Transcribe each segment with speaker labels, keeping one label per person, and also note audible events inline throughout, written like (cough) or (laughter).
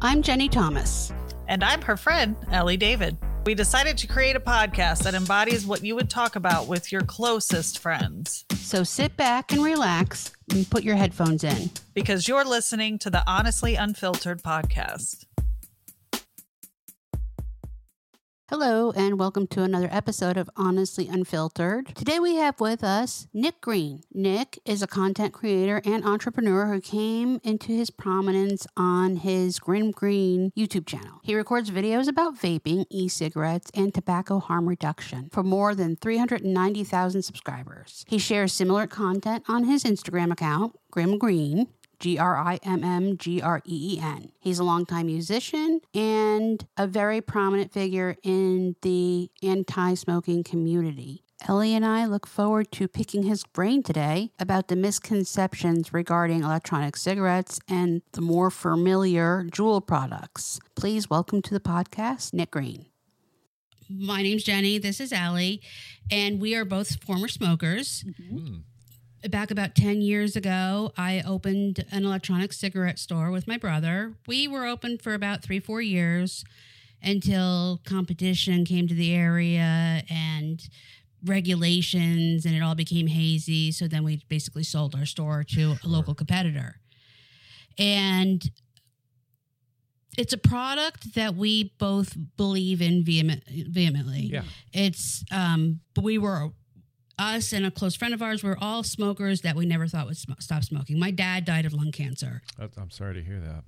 Speaker 1: I'm Jeni Thomas.
Speaker 2: And I'm her friend, Ellie David. We decided to create a podcast that embodies what you would talk about with your closest friends.
Speaker 1: So sit back and relax and put your headphones in.
Speaker 2: Because you're listening to the Honestly Unfiltered podcast.
Speaker 1: Hello, and welcome to another episode of Honestly Unfiltered. Today we have with us Nick Green. Nick is a content creator and entrepreneur who came into his prominence on his Grimm Green YouTube channel. He records videos about vaping, e cigarettes, and tobacco harm reduction for more than 390,000 subscribers. He shares similar content on his Instagram account, Grimm Green, G R I M M G R E E N. He's a longtime musician and a very prominent figure in the anti smoking community. Ellie and I look forward to picking his brain today about the misconceptions regarding electronic cigarettes and the more familiar Juul products. Please welcome to the podcast, Nick Green. My name's Jeni. This is Ellie, and we are both former smokers. Mm-hmm back about 10 years ago, I opened an electronic cigarette store with my brother. We were open for about three, four years until competition came to the area and regulations, and it all became hazy. So then we basically sold our store to a local competitor. And it's a product that we both believe in vehement, vehemently.
Speaker 3: Yeah.
Speaker 1: It's um we were us and a close friend of ours were all smokers that we never thought would sm- stop smoking. My dad died of lung cancer.
Speaker 3: I'm sorry to hear that.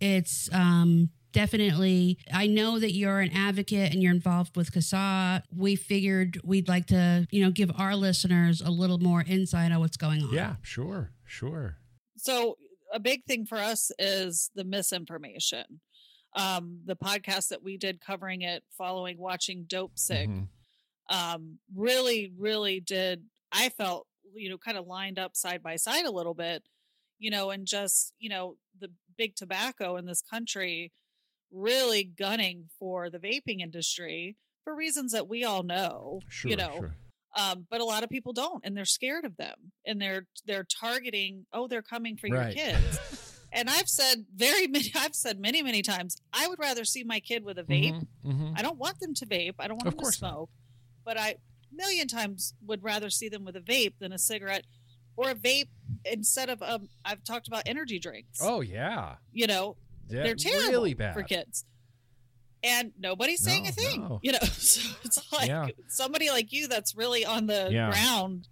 Speaker 1: It's um, definitely, I know that you're an advocate and you're involved with CASAA. We figured we'd like to, you know, give our listeners a little more insight on what's going on.
Speaker 3: Yeah, sure, sure.
Speaker 2: So, a big thing for us is the misinformation. Um, the podcast that we did covering it following watching Dopesick. Mm-hmm um, really, really did. I felt, you know, kind of lined up side by side a little bit, you know, and just, you know, the big tobacco in this country really gunning for the vaping industry for reasons that we all know,
Speaker 3: sure,
Speaker 2: you know.
Speaker 3: Sure.
Speaker 2: Um, but a lot of people don't, and they're scared of them, and they're they're targeting. Oh, they're coming for
Speaker 3: right.
Speaker 2: your kids. (laughs) and I've said very many, I've said many, many times, I would rather see my kid with a vape. Mm-hmm, mm-hmm. I don't want them to vape. I don't want
Speaker 3: of
Speaker 2: them to smoke. Not but I million times would rather see them with a vape than a cigarette or a vape instead of um I've talked about energy drinks.
Speaker 3: Oh yeah.
Speaker 2: You know,
Speaker 3: yeah,
Speaker 2: they're terrible
Speaker 3: really bad.
Speaker 2: for kids. And nobody's saying
Speaker 3: no,
Speaker 2: a thing.
Speaker 3: No.
Speaker 2: You know, (laughs) so it's like
Speaker 3: yeah.
Speaker 2: somebody like you that's really on the
Speaker 3: yeah.
Speaker 2: ground,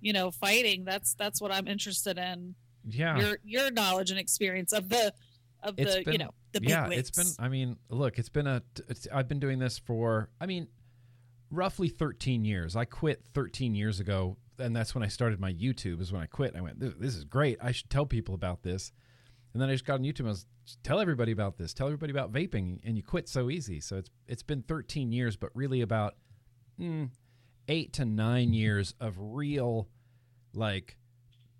Speaker 2: you know, fighting. That's that's what I'm interested in.
Speaker 3: Yeah.
Speaker 2: Your your knowledge and experience of the of
Speaker 3: it's
Speaker 2: the
Speaker 3: been,
Speaker 2: you know the big
Speaker 3: yeah
Speaker 2: wigs.
Speaker 3: it's been i mean look it's been a it's, i've been doing this for i mean roughly 13 years. I quit 13 years ago, and that's when I started my YouTube. Is when I quit. I went, this, is great. I should tell people about this. And then I just got on YouTube. And I was tell everybody about this. Tell everybody about vaping, and you quit so easy. So it's it's been 13 years, but really about mm, eight to nine years of real, like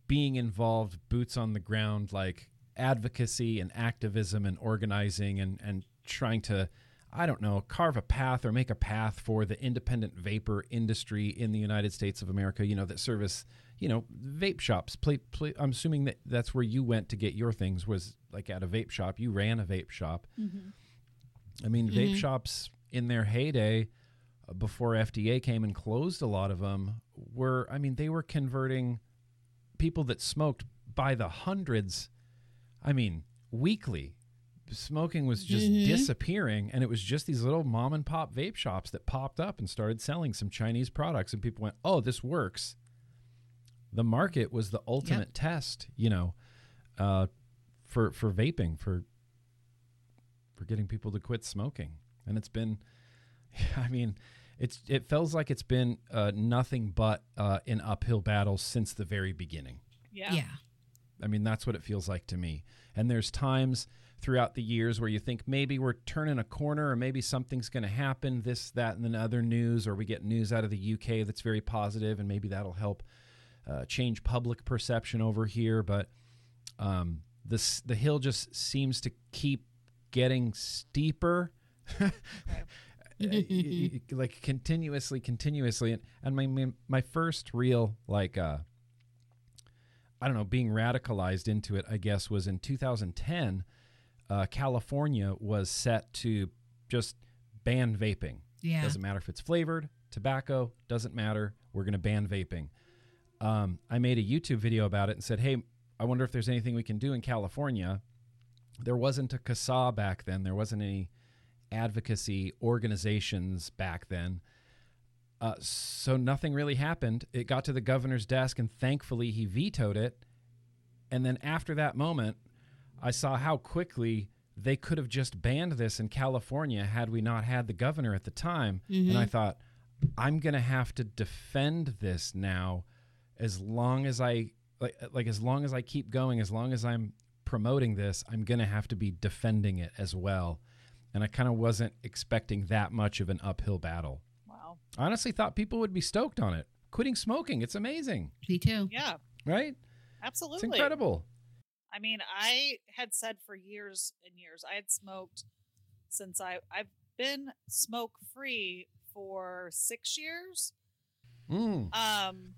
Speaker 3: being involved, boots on the ground, like advocacy and activism and organizing and and trying to I don't know, carve a path or make a path for the independent vapor industry in the United States of America, you know, that service, you know, vape shops. Play, play, I'm assuming that that's where you went to get your things was like at a vape shop. You ran a vape shop. Mm-hmm. I mean, mm-hmm. vape shops in their heyday uh, before FDA came and closed a lot of them were, I mean, they were converting people that smoked by the hundreds. I mean, weekly smoking was just mm-hmm. disappearing and it was just these little mom and pop vape shops that popped up and started selling some chinese products and people went oh this works. The market was the ultimate yep. test you know uh, for for vaping for for getting people to quit smoking. And it's been (laughs) i mean it's it feels like it's been uh, nothing but uh, an uphill battle since the very beginning.
Speaker 2: Yeah.
Speaker 1: Yeah.
Speaker 3: I mean that's what it feels like to me. And there's times throughout the years where you think maybe we're turning a corner or maybe something's going to happen, this, that, and then other news, or we get news out of the UK that's very positive, and maybe that'll help uh, change public perception over here. But um, this, the hill just seems to keep getting steeper. (laughs) like continuously continuously and, and my my first real like uh I don't know being radicalized into it I guess was in 2010 uh, California was set to just ban vaping.
Speaker 1: Yeah.
Speaker 3: Doesn't matter if it's flavored, tobacco, doesn't matter. We're going to ban vaping. Um, I made a YouTube video about it and said, hey, I wonder if there's anything we can do in California. There wasn't a CASAA back then, there wasn't any advocacy organizations back then. Uh, so nothing really happened. It got to the governor's desk, and thankfully he vetoed it. And then after that moment, I saw how quickly they could have just banned this in California had we not had the governor at the time. And I mm-hmm. thought, I'm going to have to defend this now as long as I like like as long as I keep going, as long as I'm promoting this, I'm going to have to be defending it as well. And I kind of wasn't expecting that much of an uphill battle.
Speaker 2: Wow.
Speaker 3: I honestly thought people would be stoked on it. Quitting smoking, it's amazing,
Speaker 1: Me too.
Speaker 2: Yeah,
Speaker 3: right?
Speaker 2: absolutely.
Speaker 3: It's incredible.
Speaker 2: I mean, I had said for years and years, I had smoked since I I've been smoke free for six years.
Speaker 3: Mm,
Speaker 2: Um,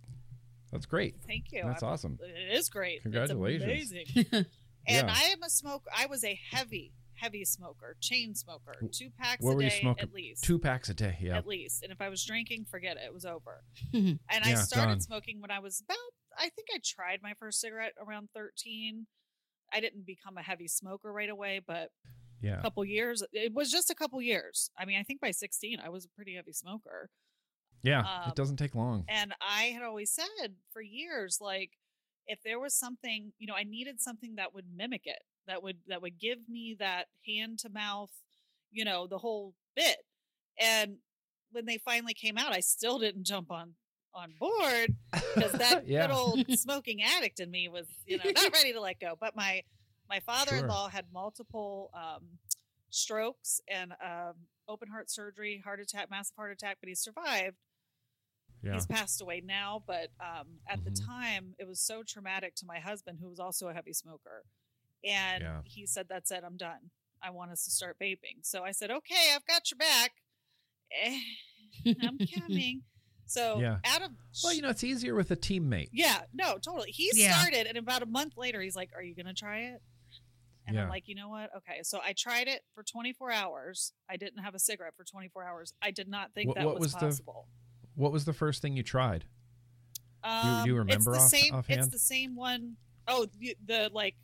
Speaker 3: that's great.
Speaker 2: thank you.
Speaker 3: That's
Speaker 2: I'm-
Speaker 3: awesome.
Speaker 2: It is great.
Speaker 3: Congratulations.
Speaker 2: It's amazing. (laughs) and
Speaker 3: Yeah.
Speaker 2: I am a smoke. I was a heavy, heavy smoker, chain smoker, two packs
Speaker 3: What
Speaker 2: a
Speaker 3: were you
Speaker 2: day
Speaker 3: smoking?
Speaker 2: at least.
Speaker 3: Two packs a day. Yeah.
Speaker 2: At least, and if I was drinking, forget it. It was over. (laughs) And I started
Speaker 3: done.
Speaker 2: smoking when I was about. I think I tried my first cigarette around thirteen. I didn't become a heavy smoker right away, but
Speaker 3: Yeah.
Speaker 2: a couple years. It was just a couple years. I mean, I think by 16, I was a pretty heavy smoker.
Speaker 3: Yeah.
Speaker 2: Um,
Speaker 3: it doesn't take long.
Speaker 2: And I had always said for years, like, if there was something, you know, I needed something that would mimic it, that would that would give me that hand to mouth, you know, the whole bit. And when they finally came out, I still didn't jump on on board because that (laughs)
Speaker 3: yeah.
Speaker 2: good old smoking addict in me was, you know, not ready to let go. But my my father-in-law had multiple um, strokes and um, open heart surgery, heart attack, massive heart attack, but he survived.
Speaker 3: yeah.
Speaker 2: He's passed away now, but um, at the
Speaker 3: Mhm.
Speaker 2: time, it was so traumatic to my husband, who was also a heavy smoker. And
Speaker 3: Yeah.
Speaker 2: he said, That's it, I'm done. I want us to start vaping. So I said, Okay, I've got your back. Eh, I'm (laughs) coming. So
Speaker 3: Yeah.
Speaker 2: out of
Speaker 3: Well, you know, it's easier with a teammate.
Speaker 2: yeah, no, totally. He
Speaker 1: Yeah.
Speaker 2: started, and about a month later, he's like, "Are you gonna try it?" And
Speaker 3: Yeah.
Speaker 2: I'm like, "You know what? Okay." So I tried it for 24 hours. I didn't have a cigarette for 24 hours. I did not think
Speaker 3: What-
Speaker 2: that
Speaker 3: what
Speaker 2: was,
Speaker 3: was the-
Speaker 2: possible.
Speaker 3: What was the first thing you tried?
Speaker 2: Um,
Speaker 3: you remember
Speaker 2: it's the
Speaker 3: off-
Speaker 2: same.
Speaker 3: offhand?
Speaker 2: It's the same one oh the, the like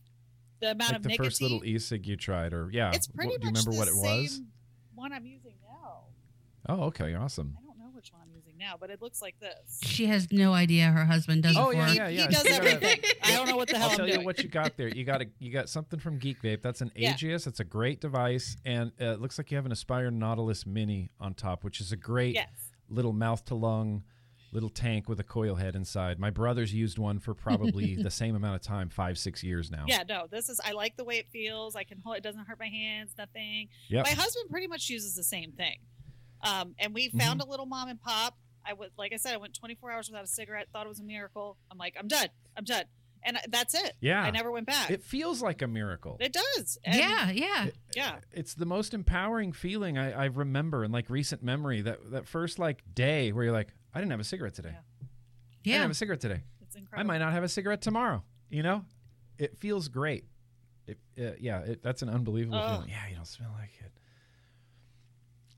Speaker 2: the amount
Speaker 3: Like
Speaker 2: of
Speaker 3: the
Speaker 2: nicotine.
Speaker 3: first little e-cig you tried, or yeah,
Speaker 2: it's pretty
Speaker 3: what, do you
Speaker 2: much
Speaker 3: remember
Speaker 2: the
Speaker 3: what it was?
Speaker 2: same One I'm using now.
Speaker 3: Oh, okay, awesome.
Speaker 2: I don't know which one I'm using now, but it looks like this.
Speaker 1: She has no idea her husband does
Speaker 3: Oh,
Speaker 1: it for
Speaker 3: yeah,
Speaker 1: her.
Speaker 3: yeah,
Speaker 2: He
Speaker 3: yeah.
Speaker 2: does everything. I don't know what the (laughs) hell
Speaker 3: I'll
Speaker 2: I'm
Speaker 3: tell you what you got there. You got a you got something from Geek Vape. That's an
Speaker 2: Yeah.
Speaker 3: Aegis. It's a great device, and uh, it looks like you have an Aspire Nautilus Mini on top, which is a great
Speaker 2: Yes.
Speaker 3: little mouth to lung little tank with a coil head inside. My brother's used one for probably (laughs) the same amount of time, five six years now.
Speaker 2: Yeah, no, this is I like the way it feels. I can hold it doesn't hurt my hands, nothing.
Speaker 3: Yep.
Speaker 2: My husband pretty much uses the same thing. Um, and we found a little mom and pop. I was like I said, I went 24 hours without a cigarette, thought it was a miracle. I'm like, I'm done. I'm done. And that's it.
Speaker 3: Yeah.
Speaker 2: I never went back.
Speaker 3: It feels like a miracle.
Speaker 2: It does. And
Speaker 1: yeah, yeah.
Speaker 2: Yeah.
Speaker 3: It's the most empowering feeling I, I remember in like recent memory. That that first like day where you're like, I didn't have a cigarette today.
Speaker 2: Yeah.
Speaker 3: I didn't have a cigarette today.
Speaker 2: It's incredible.
Speaker 3: I might not have a cigarette tomorrow. You know, it feels great. It, uh, yeah, it, that's an unbelievable
Speaker 2: Oh.
Speaker 3: feeling. Yeah, you don't smell like it.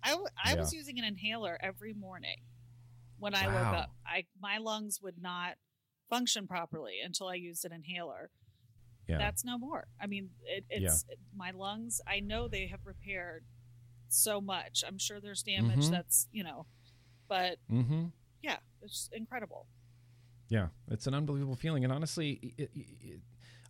Speaker 2: I, w- I
Speaker 3: Yeah.
Speaker 2: was using an inhaler every morning when I woke up. I my lungs would not function properly until I used an inhaler.
Speaker 3: Yeah,
Speaker 2: That's no more. I mean, it, it's it, my lungs. I know they have repaired so much. I'm sure there's damage
Speaker 3: Mhm.
Speaker 2: that's you know, but
Speaker 3: mm-hmm.
Speaker 2: yeah, it's incredible.
Speaker 3: Yeah, it's an unbelievable feeling, and honestly, it, it-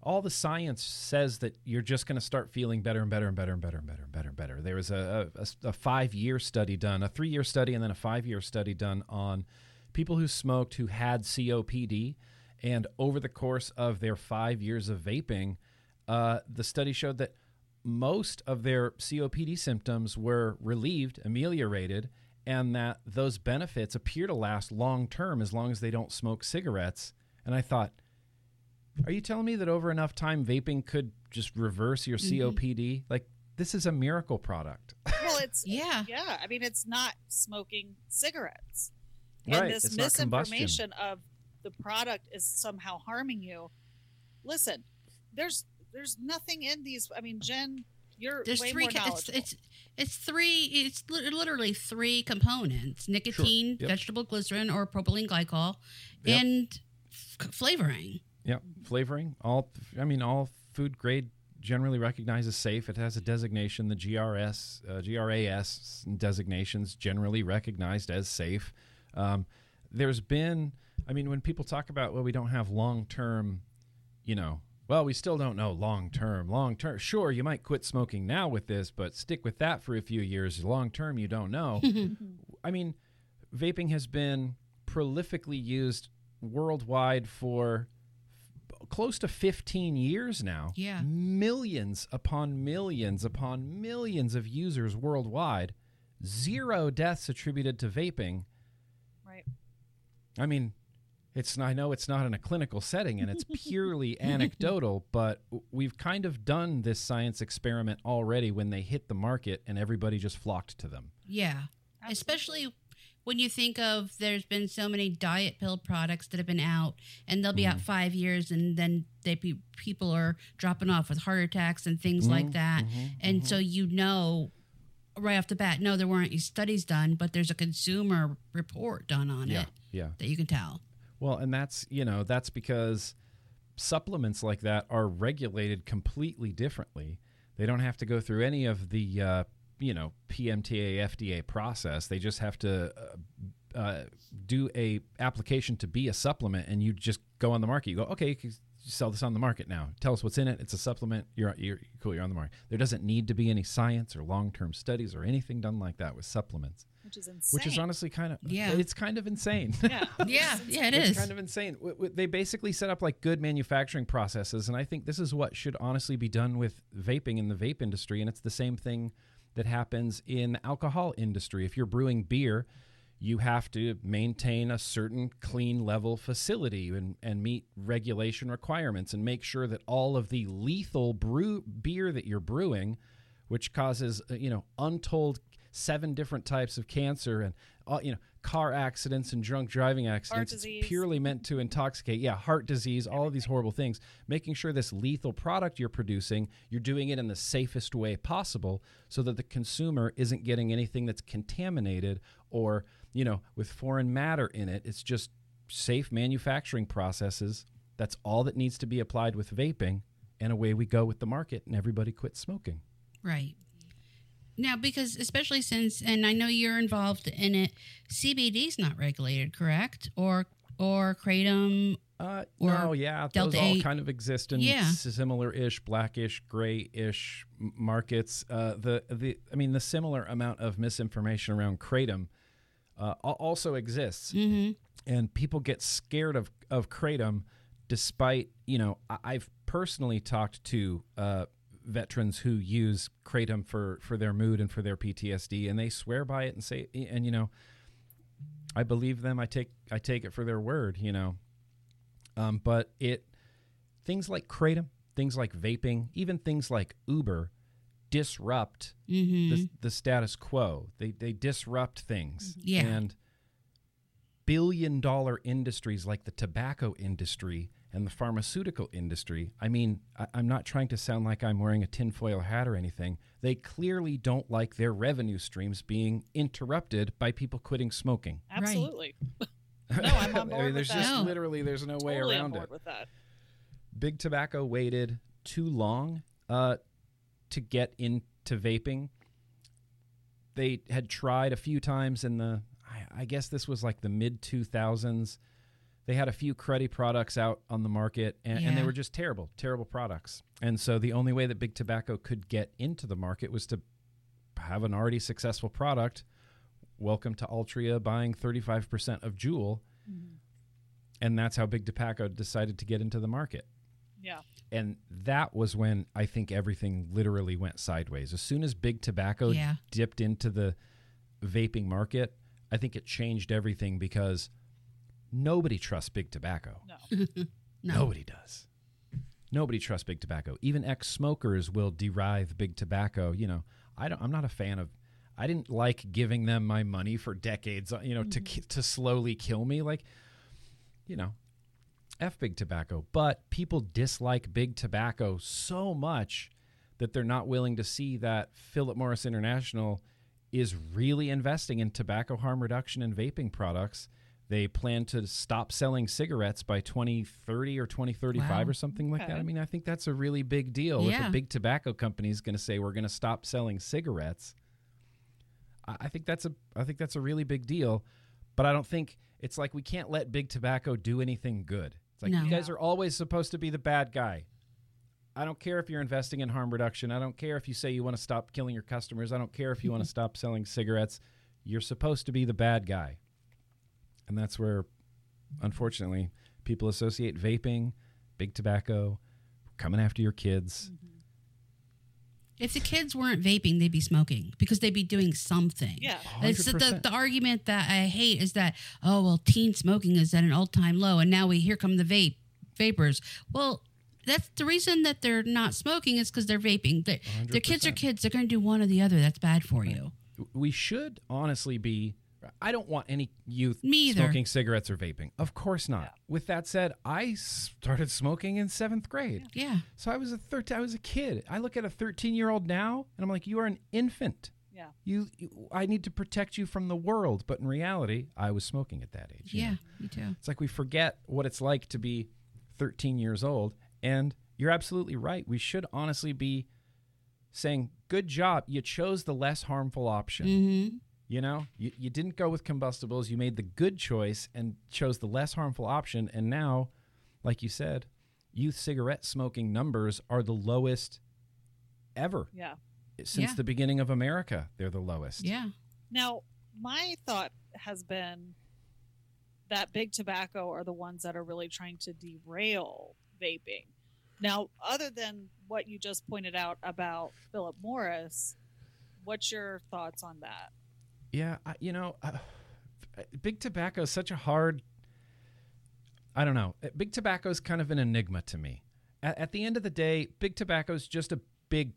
Speaker 3: all the science says that you're just going to start feeling better and better and better and better and better and better and better. There was a, a, a five year study done, a three year study, and then a five year study done on people who smoked who had COPD, and over the course of their five years of vaping, uh, the study showed that most of their COPD symptoms were relieved, ameliorated, and that those benefits appear to last long term as long as they don't smoke cigarettes. And I thought, are you telling me that over enough time vaping could just reverse your mm-hmm. COPD? Like this is a miracle product.
Speaker 2: Well, (laughs) it's
Speaker 1: Yeah.
Speaker 2: yeah. I mean, it's not smoking cigarettes,
Speaker 3: Right,
Speaker 2: and this
Speaker 3: it's not combustion.
Speaker 2: misinformation of the product is somehow harming you. Listen, there's there's nothing in these. I mean, Jen You're
Speaker 1: There's
Speaker 2: way
Speaker 1: three.
Speaker 2: more
Speaker 1: ca- It's,
Speaker 2: knowledgeable.
Speaker 1: it's it's three. It's literally three components: nicotine,
Speaker 3: Yep.
Speaker 1: vegetable glycerin, or propylene glycol,
Speaker 3: Yep.
Speaker 1: and f- flavoring.
Speaker 3: Yeah, flavoring. All I mean, all food grade generally recognized as safe. It has a designation. The GRS, uh, GRAS designations generally recognized as safe. Um, there's been, I mean, when people talk about well, we don't have long term, you know. Well, we still don't know long term. Long term, sure, you might quit smoking now with this, but stick with that for a few years. Long term, you don't know. (laughs) I mean, vaping has been prolifically used worldwide for close to 15 years now.
Speaker 1: Yeah.
Speaker 3: Millions upon millions upon millions of users worldwide. Zero deaths attributed to vaping.
Speaker 2: right.
Speaker 3: I mean, it's I know it's not in a clinical setting and it's (laughs) purely anecdotal, but we've kind of done this science experiment already when they hit the market and everybody just flocked to them.
Speaker 1: Yeah, especially when you think of there's been so many diet pill products that have been out, and they'll be out mm-hmm. five years, and then they be, people are dropping off with heart attacks and things mm-hmm. like that, mm-hmm. and so you know. Right off the bat, no, there weren't any studies done, but there's a consumer report done on
Speaker 3: Yeah.
Speaker 1: it
Speaker 3: Yeah.
Speaker 1: that you can tell.
Speaker 3: Well, and that's, you know, that's because supplements like that are regulated completely differently. They don't have to go through any of the, uh, you know, PMTA FDA process. They just have to uh, uh, do a application to be a supplement, and you just go on the market. You go, okay, you can sell this on the market now. Tell us what's in it. It's a supplement. You're, you're cool. You're on the market. There doesn't need to be any science or long term studies or anything done like that with supplements,
Speaker 2: Which is insane.
Speaker 3: which is honestly kind of
Speaker 1: Yeah.
Speaker 3: it's kind of insane.
Speaker 2: yeah. (laughs)
Speaker 1: Yeah, yeah, it
Speaker 3: it's
Speaker 1: is.
Speaker 3: kind of insane. W- w- They basically set up like good manufacturing processes, and I think this is what should honestly be done with vaping in the vape industry. And it's the same thing that happens in the alcohol industry. If you're brewing beer, you have to maintain a certain clean level facility and, and meet regulation requirements and make sure that all of the lethal brew beer that you're brewing, which causes uh, you know untold seven different types of cancer and uh, you know car accidents and drunk driving accidents. It's
Speaker 2: disease.
Speaker 3: purely meant to intoxicate. Yeah, heart disease, all of these horrible things. Making sure this lethal product you're producing, you're doing it in the safest way possible so that the consumer isn't getting anything that's contaminated or, you know, with foreign matter in it. It's just safe manufacturing processes. That's all that needs to be applied with vaping. And away we go with the market, and everybody quits smoking.
Speaker 1: Right. Now, because especially since, and I know you're involved in it, CBD's not regulated, correct? Or or kratom.
Speaker 3: Uh,
Speaker 1: Or
Speaker 3: no, yeah,
Speaker 1: Delta
Speaker 3: those all kind of exist in
Speaker 1: Yeah.
Speaker 3: similar-ish, blackish, gray-ish markets. Uh, the the I mean, the similar amount of misinformation around kratom uh, also exists,
Speaker 1: Mm-hmm.
Speaker 3: and people get scared of of kratom, despite you know I- I've personally talked to uh, veterans who use kratom for for their mood and for their PTSD, and they swear by it and say and you know. I believe them. I take I take it for their word, you know. Um, but it things like kratom, things like vaping, even things like Uber disrupt
Speaker 1: Mm-hmm.
Speaker 3: the, the status quo. They they disrupt things.
Speaker 1: Yeah.
Speaker 3: And billion dollar industries like the tobacco industry and the pharmaceutical industry. I mean, I, I'm not trying to sound like I'm wearing a tinfoil hat or anything. They clearly don't like their revenue streams being interrupted by people quitting smoking.
Speaker 2: Absolutely. (laughs) no, I'm (laughs) on
Speaker 3: I
Speaker 2: board
Speaker 3: mean,
Speaker 2: with
Speaker 3: there's
Speaker 2: that.
Speaker 3: just
Speaker 1: No.
Speaker 3: literally there's no way
Speaker 2: totally on
Speaker 3: around
Speaker 2: board
Speaker 3: it.
Speaker 2: with that.
Speaker 3: Big Tobacco waited too long uh, to get into vaping. They had tried a few times in the, I, I guess this was like the mid 2000s. They had a few cruddy products out on the market, and, and they were just terrible, terrible products. And so the only way that Big Tobacco could get into the market was to have an already successful product. Welcome to Altria buying 35% of Juul. Mm-hmm. And that's how Big Tobacco decided to get into the market
Speaker 2: Yeah.
Speaker 3: and that was when I think everything literally went sideways. As soon as big tobacco
Speaker 1: Yeah.
Speaker 3: dipped into the vaping market, I think it changed everything because nobody trusts big tobacco.
Speaker 2: No. (laughs)
Speaker 1: No.
Speaker 3: Nobody does. Nobody trusts big tobacco. Even ex-smokers will derive big tobacco. You know, I don't. I'm not a fan of. I didn't like giving them my money for decades. uh, You know, to to slowly kill me. Like, you know, f big tobacco. But people dislike big tobacco so much that they're not willing to see that Philip Morris International is really investing in tobacco harm reduction and vaping products. They plan to stop selling cigarettes by 2030 or 2035
Speaker 1: Wow.
Speaker 3: or something like that. I mean, I think that's a really big deal. If a big tobacco company is going to say we're going to stop selling cigarettes, I I think that's a I think that's a really big deal. But I don't think it's like we can't let big tobacco do anything good. It's like
Speaker 1: No.
Speaker 3: you guys are always supposed to be the bad guy. I don't care if you're investing in harm reduction. I don't care if you say you want to stop killing your customers. I don't care if you want to (laughs) stop selling cigarettes. You're supposed to be the bad guy. And that's where unfortunately people associate vaping, big tobacco, coming after your kids. Mm-hmm.
Speaker 1: If the kids weren't vaping, they'd be smoking because they'd be doing something.
Speaker 2: Yeah.
Speaker 1: It's the, the, the argument that I hate is that oh well, teen smoking is at an all time low, and now we here come the vape vapors. Well, that's the reason that they're not smoking is because they're vaping. They, their kids are kids. They're going to do one or the other. That's bad for you.
Speaker 3: we should honestly be I don't want any youth
Speaker 1: Me
Speaker 3: smoking cigarettes or vaping. Of course not. With that said, I started smoking in 7th grade.
Speaker 1: Yeah.
Speaker 3: So I was a 13 I was a kid. I look at a 13-year-old now and I'm like you are an infant.
Speaker 2: Yeah.
Speaker 3: You, you I need to protect you from the world, but in reality, I was smoking at that age. you
Speaker 1: Yeah.
Speaker 3: know?
Speaker 1: Me too.
Speaker 3: It's like we forget what it's like to be 13 years old. And you're absolutely right. We should honestly be saying, good job. You chose the less harmful option.
Speaker 1: Mm-hmm.
Speaker 3: You know, you, you didn't go with combustibles. You made the good choice and chose the less harmful option. And now, like you said, youth cigarette smoking numbers are the lowest ever
Speaker 2: Yeah.
Speaker 3: since
Speaker 1: Yeah.
Speaker 3: the beginning of America. They're the lowest.
Speaker 1: Yeah.
Speaker 2: Now, my thought has been that big tobacco are the ones that are really trying to derail vaping. Now, other than what you just pointed out about Philip Morris, what's your thoughts on that?
Speaker 3: Yeah, I, you know, uh, big tobacco is such a hard. I don't know. Uh, Big tobacco is kind of an enigma to me. At, at the end of the day, big tobacco is just a big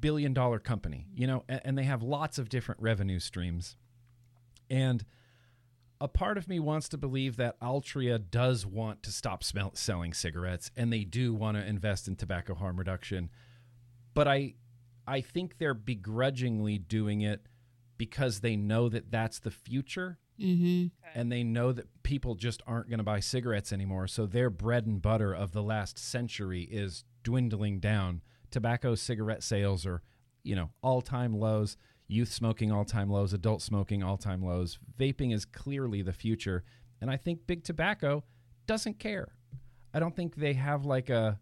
Speaker 3: billion dollar company, you know, and, and they have lots of different revenue streams. And a part of me wants to believe that Altria does want to stop selling cigarettes and they do want to invest in tobacco harm reduction. But I I think they're begrudgingly doing it because they know that that's the future
Speaker 1: Mm-hmm.
Speaker 3: and they know that people just aren't going to buy cigarettes anymore. So their bread and butter of the last century is dwindling down. Tobacco cigarette sales are, you know, all-time lows. Youth smoking all-time lows, adult smoking all-time lows. Vaping is clearly the future, and I think big tobacco doesn't care. I don't think they have like a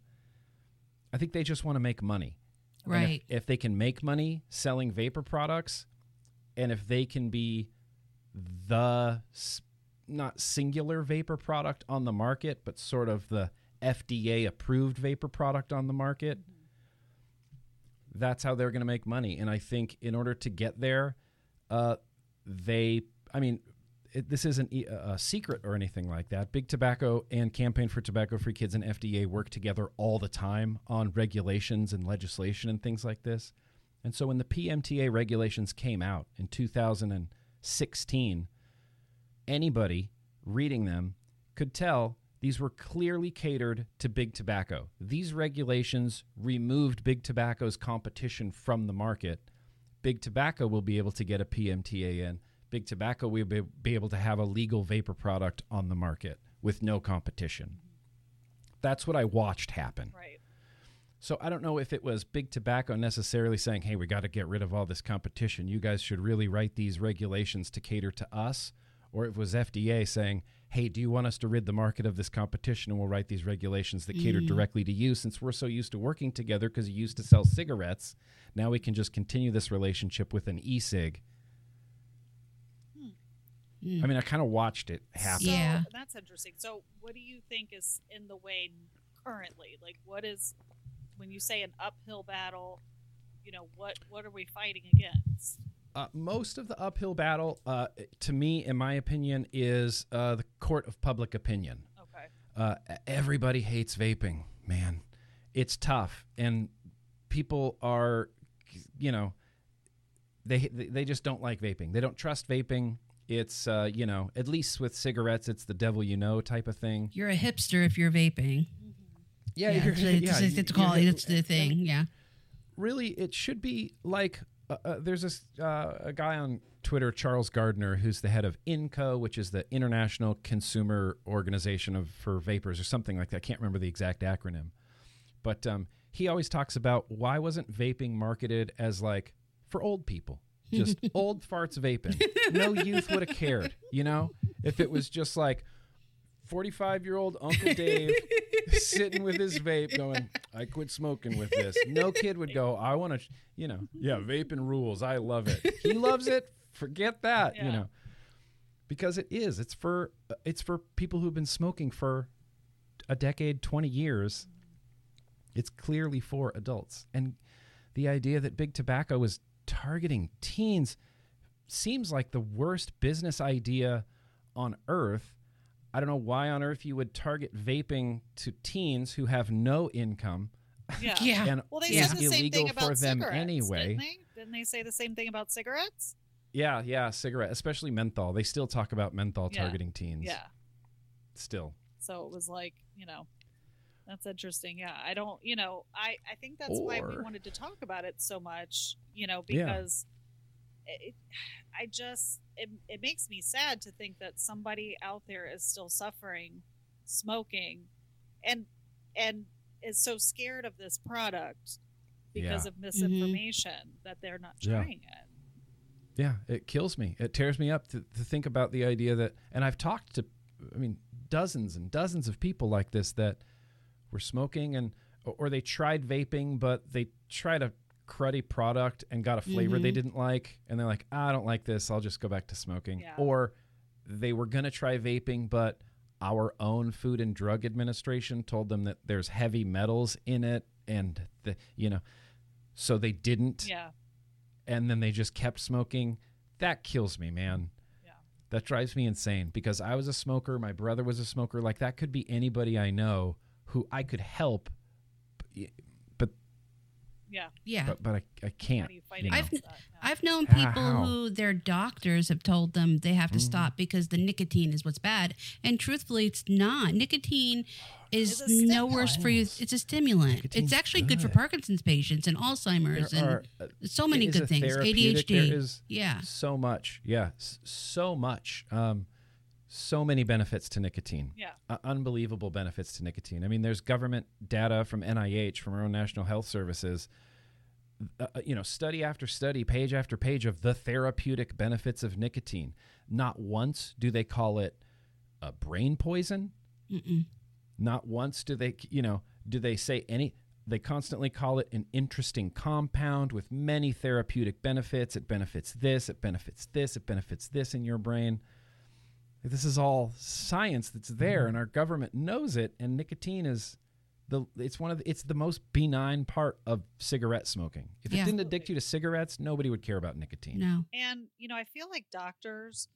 Speaker 3: I think they just want to make money. And if-
Speaker 1: Right.
Speaker 3: if they can make money selling vapor products and if they can be the not singular vapor product on the market, but sort of the FDA approved vapor product on the market. That's how they're going to make money. And I think in order to get there, uh, they, I mean, it, this isn't a secret or anything like that. Big Tobacco and Campaign for Tobacco Free Kids and FDA work together all the time on regulations and legislation and things like this. And so when the PMTA regulations came out in 2016, anybody reading them could tell these were clearly catered to big tobacco. These regulations removed big tobacco's competition from the market. Big tobacco will be able to get a PMTA in. Big tobacco will be, able to have a legal vapor product on the market with no competition. That's what I watched happen.
Speaker 2: Right.
Speaker 3: So I don't know if it was big tobacco necessarily saying, "Hey, we got to get rid of all this competition. You guys should really write these regulations to cater to us," or it was FDA saying, "Hey, do you want us to rid the market of this competition and we'll write these regulations that cater mm. directly to you since we're so used to working together because you used to sell cigarettes. Now we can just continue this relationship with an e-cig." Hmm. I mean, I kind of watched it happen.
Speaker 2: So,
Speaker 1: Yeah.
Speaker 2: That's interesting. So, what do you think is in the way currently? Like, what is when you say an uphill battle? You know, what what are we fighting against?
Speaker 3: Uh, most of the uphill battle, uh, to me, in my opinion, is uh, the court of public opinion.
Speaker 2: Okay.
Speaker 3: Uh, everybody hates vaping, man. It's tough, and people are, you know, they they just don't like vaping. They don't trust vaping. It's uh, you know, at least with cigarettes, it's the devil you know type of thing.
Speaker 1: You're a hipster if you're vaping.
Speaker 3: Yeah,
Speaker 1: yeah, it's, it's,
Speaker 3: yeah,
Speaker 1: it's, it's called. It's the thing. Yeah.
Speaker 3: really, it should be like uh, uh, there's this uh, a guy on Twitter, Charles Gardner, who's the head of INNCO, which is the International Consumer Organization of for Vapors, or something like that. I can't remember the exact acronym, but um, he always talks about why wasn't vaping marketed as like for old people, just (laughs) old farts vaping. No youth would have cared, you know, if it was just like 45 year old Uncle Dave sitting with his vape going, I quit smoking with this. No kid would go, I want to, you know, yeah, vaping rules. I love it. He loves it. Forget that,
Speaker 2: Yeah.
Speaker 3: you know, because it is. It's for, uh, it's for people who've been smoking for a decade, 20 years. It's clearly for adults. And the idea that big tobacco is targeting teens seems like the worst business idea on earth. I don't know why on earth you would target vaping to teens who have no income
Speaker 2: Yeah. (laughs)
Speaker 1: Yeah.
Speaker 3: and
Speaker 2: Well, they
Speaker 3: is
Speaker 2: said the same
Speaker 3: illegal
Speaker 2: thing about
Speaker 3: for them
Speaker 2: cigarettes,
Speaker 3: anyway.
Speaker 2: Didn't they? Didn't they say the same thing about cigarettes?
Speaker 3: Yeah, yeah, cigarette, especially menthol. They still talk about menthol
Speaker 2: Yeah.
Speaker 3: targeting teens.
Speaker 2: Yeah.
Speaker 3: Still.
Speaker 2: So it was like, you know, that's interesting. Yeah. I don't, you know, I, I think that's why we wanted to talk about it so much, you know,
Speaker 3: Yeah.
Speaker 2: because it, I just, it, it makes me sad to think that somebody out there is still suffering smoking and, and is so scared of this product because
Speaker 3: Yeah.
Speaker 2: of mm-hmm. misinformation that they're not
Speaker 3: Yeah.
Speaker 2: trying it.
Speaker 3: Yeah, it kills me. It tears me up to, to think about the idea that, and I've talked to, I mean, dozens and dozens of people like this that were smoking and, or they tried vaping, but they tried a cruddy product and got a flavor they
Speaker 1: Mhm.
Speaker 3: didn't like. And they're like, "Ah, I don't like this. I'll just go back to smoking.
Speaker 2: Yeah.
Speaker 3: Or they were going to try vaping, but our own Food and Drug Administration told them that there's heavy metals in it. And, the, you know, so they didn't
Speaker 2: Yeah.
Speaker 3: and then they just kept smoking. That kills me, man.
Speaker 2: Yeah.
Speaker 3: That drives me insane because I was a smoker, my brother was a smoker. Like that could be anybody I know who I could help, b- but
Speaker 2: Yeah.
Speaker 1: Yeah.
Speaker 3: but, but I, I can't.
Speaker 2: do you
Speaker 3: you know.
Speaker 2: against that? Yeah.
Speaker 1: I've known people
Speaker 3: how?
Speaker 1: who their doctors have told them they have to
Speaker 3: Mhm.
Speaker 1: stop because the nicotine is what's bad. And truthfully, it's not. Nicotine is no worse for you. It's a stimulant.
Speaker 3: Nicotine's
Speaker 1: it's actually good. for. Parkinson's patients and Alzheimer's
Speaker 3: There
Speaker 1: and
Speaker 3: are, uh,
Speaker 1: so many good things. ADHD.
Speaker 3: There is
Speaker 1: yeah.
Speaker 3: so much. Yeah, so much. Um, so many benefits to nicotine.
Speaker 2: Yeah.
Speaker 3: Uh, unbelievable benefits to nicotine. I mean, there's government data from NIH, from our own National Health Services. Uh, uh, you know, study after study, page after page of the therapeutic benefits of nicotine. Not once do they call it a brain poison.
Speaker 1: Mm-mm.
Speaker 3: Not once do they, you know, do they say any. They constantly call it an interesting compound with many therapeutic benefits. It benefits this, it benefits this, it benefits this in your brain. This is all science that's there, mm-hmm. and our government knows it. And nicotine is the it's one of the, it's the most benign part of cigarette smoking. If
Speaker 1: Yeah.
Speaker 3: it didn't addict you to cigarettes, nobody would care about nicotine.
Speaker 1: No.
Speaker 2: And, you know, I feel like doctors,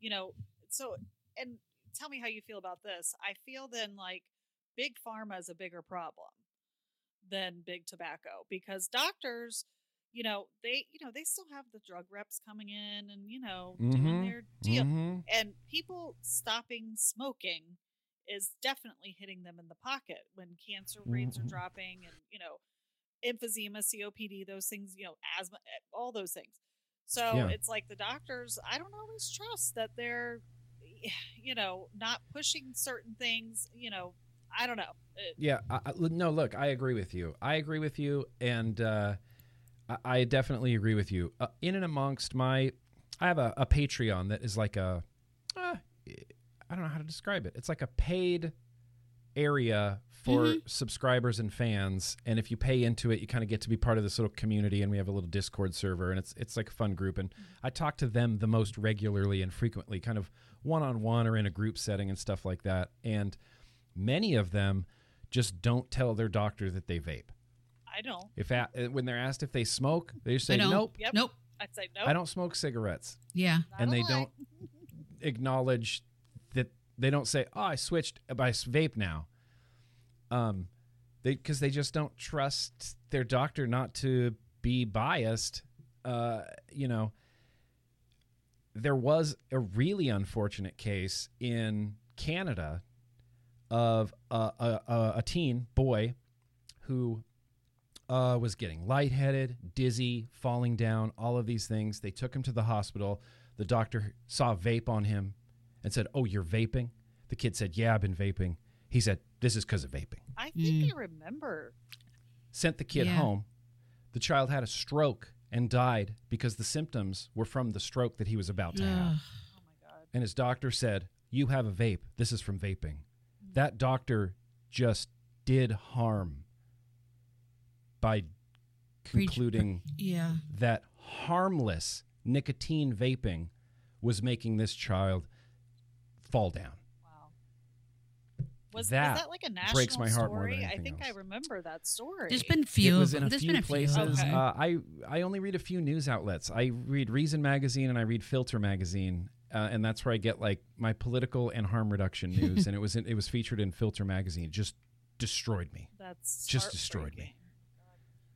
Speaker 2: you know, so, and tell me how you feel about this. I feel then like big pharma is a bigger problem than big tobacco because doctors, you know, they, you know, they still have the drug reps coming in and, you know, doing
Speaker 3: Mhm.
Speaker 2: their deal.
Speaker 3: Mhm.
Speaker 2: And people stopping smoking is definitely hitting them in the pocket when cancer rates are
Speaker 3: Mhm.
Speaker 2: dropping and, you know, emphysema, COPD, those things, you know, asthma, eh, all those things. So
Speaker 3: Yeah.
Speaker 2: it's like the doctors, I don't always trust that they're, (sighs) you know, not pushing certain things, you know, I don't know.
Speaker 3: Yeah, I, I- no, look, I agree with you. I agree with you, and uh, I, definitely agree with you. Uh, in and amongst my, I have a, a Patreon that is like a, uh, I don't know how to describe it. It's like a paid area for
Speaker 1: Mhm.
Speaker 3: subscribers and fans, and if you pay into it, you kind of get to be part of this little community. And we have a little Discord server, and it's it's like a fun group. And I talk to them the most regularly and frequently, kind of one on one or in a group setting and stuff like that. And many of them just don't tell their doctor that they vape.
Speaker 2: I don't.
Speaker 3: If a, uh, when they're asked if they smoke, they just say
Speaker 1: I don't.
Speaker 3: nope,
Speaker 2: Yep.
Speaker 1: Nope.
Speaker 2: I'd say no.
Speaker 3: I don't smoke cigarettes,
Speaker 1: Yeah.
Speaker 3: and they don't acknowledge that they don't say, "Oh, I switched, by vape now." Um, they because they just don't trust their doctor not to be biased. Uh, you know, there was a really unfortunate case in Canada of a, a, a, a teen boy who uh, was getting lightheaded, dizzy, falling down, all of these things. They took him to the hospital. The doctor saw vape on him and said, Oh, you're vaping? The kid said, Yeah, I've been vaping. He said, This is because of vaping.
Speaker 2: I think I remember.
Speaker 3: Sent the kid
Speaker 1: Yeah.
Speaker 3: home. The child had a stroke and died because the symptoms were from the stroke that he was about to have.
Speaker 2: Oh my god.
Speaker 3: and his doctor said, "You have a vape. This is from vaping." That doctor just did harm by
Speaker 1: Preach-
Speaker 3: concluding
Speaker 1: Yeah.
Speaker 3: that harmless nicotine vaping was making this child fall down.
Speaker 2: Wow. Was
Speaker 3: That
Speaker 2: was that like a national
Speaker 3: breaks my heart more
Speaker 2: story?
Speaker 3: than
Speaker 2: I
Speaker 3: anything
Speaker 2: think I remember that story.
Speaker 1: There's been few.
Speaker 3: it was in a
Speaker 1: there's
Speaker 3: few
Speaker 1: been a
Speaker 3: places.
Speaker 1: Few.
Speaker 2: Okay.
Speaker 3: Uh, I I only read a few news outlets. I read Reason magazine and I read Filter magazine, uh, and that's where I get like my political and harm reduction news. (laughs) and it was in, it was featured in Filter magazine. It just destroyed me.
Speaker 2: That's
Speaker 3: just destroyed me.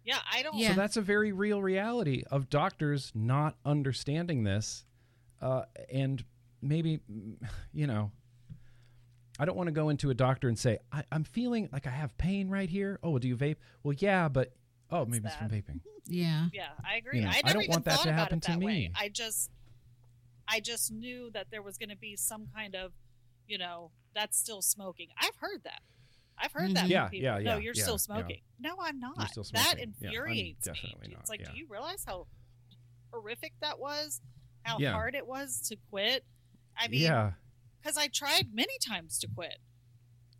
Speaker 2: Heartbreaking. Yeah, I don't.
Speaker 1: Yeah.
Speaker 3: So that's a very real reality of doctors not understanding this, uh, and maybe, mm, you know, I don't want to go into a doctor and say I, I'm feeling like I have pain right here. Oh, do you vape? Well, yeah, but oh, maybe it's from vaping.
Speaker 1: Yeah.
Speaker 2: Yeah, I agree.
Speaker 3: You know,
Speaker 2: I
Speaker 3: I
Speaker 2: never
Speaker 3: don't
Speaker 2: even
Speaker 3: want that
Speaker 2: thought
Speaker 3: to
Speaker 2: about
Speaker 3: happen
Speaker 2: it
Speaker 3: to
Speaker 2: that way.
Speaker 3: me.
Speaker 2: I just, I just knew that there was going to be some kind of, you know, that's still smoking. I've heard that. I've heard that.
Speaker 1: Mhm.
Speaker 2: from
Speaker 3: Yeah,
Speaker 2: people.
Speaker 3: yeah,
Speaker 2: No, you're
Speaker 3: yeah,
Speaker 2: still
Speaker 3: yeah.
Speaker 2: smoking. No, I'm not.
Speaker 3: still
Speaker 2: that
Speaker 3: smoking. Yeah, I'm
Speaker 2: infuriates
Speaker 3: definitely
Speaker 2: me.
Speaker 3: not,
Speaker 2: It's like,
Speaker 3: yeah.
Speaker 2: do you realize how horrific that was? How
Speaker 3: Yeah.
Speaker 2: hard it was to quit? I mean,
Speaker 3: yeah,
Speaker 2: because I tried many times to quit.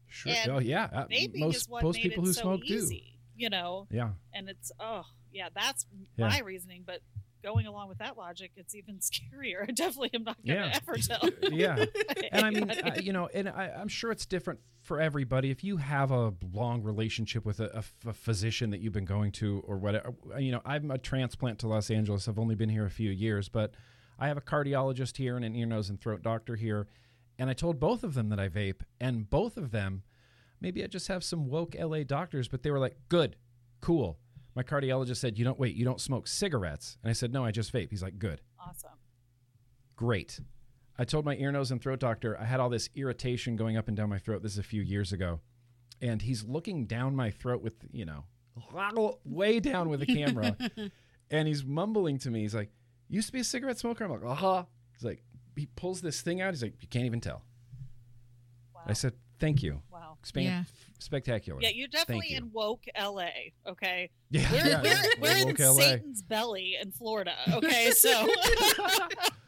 Speaker 3: sure.
Speaker 2: and
Speaker 3: oh, yeah. Uh,
Speaker 2: Vaping
Speaker 3: most
Speaker 2: is what
Speaker 3: most
Speaker 2: made
Speaker 3: people
Speaker 2: it
Speaker 3: who
Speaker 2: so
Speaker 3: smoke
Speaker 2: easy, you know.
Speaker 3: Yeah.
Speaker 2: and it's oh yeah that's
Speaker 3: Yeah.
Speaker 2: my reasoning but going along with that logic it's even (laughs) scarier i definitely am not gonna
Speaker 3: Yeah.
Speaker 2: ever (laughs) tell
Speaker 3: Yeah. (laughs) and I mean, uh, you know, and I, I'm sure it's different for everybody. If you have a long relationship with a physician that you've been going to, or whatever, you know, I'm a transplant to Los Angeles. I've only been here a few years, but I have a cardiologist here and an ear, nose, and throat doctor here, and I told both of them that I vape, and both of them, maybe I just have some woke LA doctors, but they were like, "Good, cool." My cardiologist said, "You don't wait. You don't smoke cigarettes," and I said, "No, I just vape." He's like, "Good."
Speaker 2: awesome
Speaker 3: great. I told my ear, nose, and throat doctor I had all this irritation going up and down my throat. This is a few years ago. And he's looking down my throat with, you know, (laughs) way down with the camera. (laughs) and he's mumbling to me. He's like, used to be a cigarette smoker? I'm like, Uh huh. He's like, He pulls this thing out. He's like, You can't even tell.
Speaker 2: wow
Speaker 3: I said, Thank you.
Speaker 2: wow
Speaker 3: Span-
Speaker 1: Yeah.
Speaker 3: Spectacular.
Speaker 2: yeah you're definitely
Speaker 3: you.
Speaker 2: in woke la okay
Speaker 3: Yeah.
Speaker 2: we're,
Speaker 3: yeah,
Speaker 2: we're,
Speaker 3: yeah.
Speaker 2: we're in
Speaker 3: LA.
Speaker 2: satan's belly in florida okay so (laughs)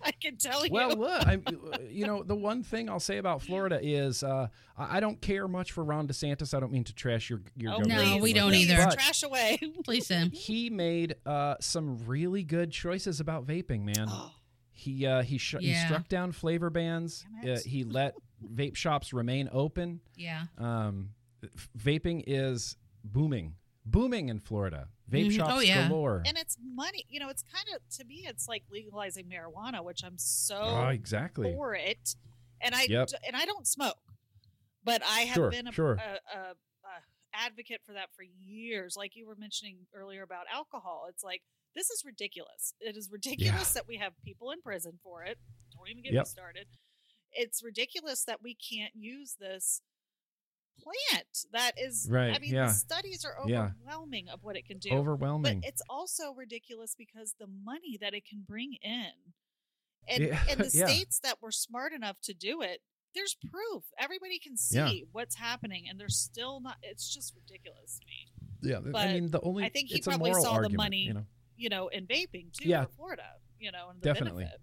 Speaker 2: i can tell you
Speaker 3: Well, look, I'm, you know, the one thing I'll say about Florida is uh, I I don't care much for Ron DeSantis. I don't mean to trash your your
Speaker 2: oh.
Speaker 1: No, we don't
Speaker 2: please,
Speaker 1: either.
Speaker 3: But
Speaker 2: trash away
Speaker 1: Please, Sam. (laughs)
Speaker 3: he made uh, some really good choices about vaping, man.
Speaker 2: Oh,
Speaker 3: He uh, he, sh- he struck down flavor bans. Uh, he let vape shops remain open.
Speaker 1: Yeah.
Speaker 3: Um, f- vaping is booming, booming in Florida. Vape
Speaker 1: Mhm.
Speaker 3: shops
Speaker 1: Oh, yeah.
Speaker 3: galore.
Speaker 2: and it's money you know it's kind of to me it's like legalizing marijuana which i'm so
Speaker 3: oh, exactly.
Speaker 2: for it, and I
Speaker 3: Yep.
Speaker 2: and I don't smoke, but I have
Speaker 3: Sure,
Speaker 2: been a,
Speaker 3: sure.
Speaker 2: a, a, a advocate for that for years. Like you were mentioning earlier about alcohol, it's like this is ridiculous. It is ridiculous that we have people in prison for it. Don't even get
Speaker 3: Yep.
Speaker 2: me started. It's ridiculous that we can't use this plant. That is,
Speaker 3: right I
Speaker 2: mean,
Speaker 3: yeah.
Speaker 2: the studies are
Speaker 3: Yeah.
Speaker 2: overwhelming of what it can do.
Speaker 3: Overwhelming.
Speaker 2: But it's also ridiculous because the money that it can bring in. And,
Speaker 3: Yeah,
Speaker 2: and the (laughs)
Speaker 3: yeah.
Speaker 2: states that were smart enough to do it, there's proof. Everybody can see
Speaker 3: Yeah.
Speaker 2: what's happening, and they're still not. It's just ridiculous to me.
Speaker 3: yeah, th- I mean the only
Speaker 2: I think he probably saw the money
Speaker 3: You know?
Speaker 2: You know, in vaping too
Speaker 3: Yeah.
Speaker 2: for Florida. You know, and the
Speaker 3: Definitely.
Speaker 2: benefit.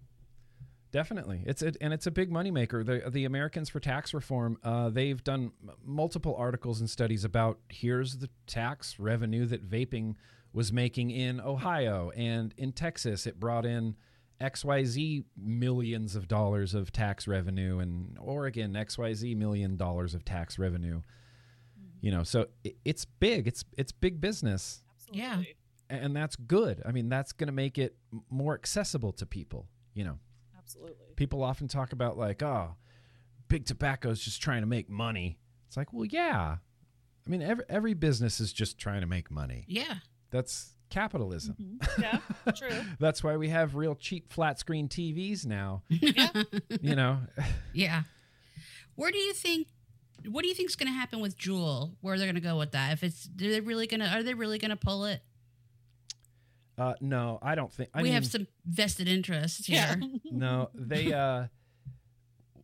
Speaker 3: Definitely, it's a, and it's a big moneymaker. The the Americans for Tax Reform, uh, they've done m- multiple articles and studies about here's the tax revenue that vaping was making in Ohio and in Texas. It brought in X Y Z millions of dollars of tax revenue, and Oregon X Y Z million dollars of tax revenue. You know, so it, it's big. It's it's big business,
Speaker 2: Absolutely.
Speaker 1: Yeah.
Speaker 3: and that's good. I mean, that's going to make it more accessible to people. You know
Speaker 2: Absolutely.
Speaker 3: people often talk about like oh big tobacco's just trying to make money it's like well yeah i mean every, every business is just trying to make money
Speaker 1: Yeah.
Speaker 3: that's capitalism
Speaker 2: Mhm. (laughs) Yeah. True.
Speaker 3: that's why we have real cheap flat screen tvs now
Speaker 2: Yeah. (laughs)
Speaker 3: you know (laughs)
Speaker 1: Yeah. Where do you think what do you think's going to happen with Juul? Where they're going to go with that? If it's, are they really going to? Are they really going to pull it?
Speaker 3: Uh, no, I don't think. I
Speaker 1: we
Speaker 3: mean,
Speaker 1: have some vested interests
Speaker 2: Yeah.
Speaker 1: here. (laughs)
Speaker 3: no, they. Uh,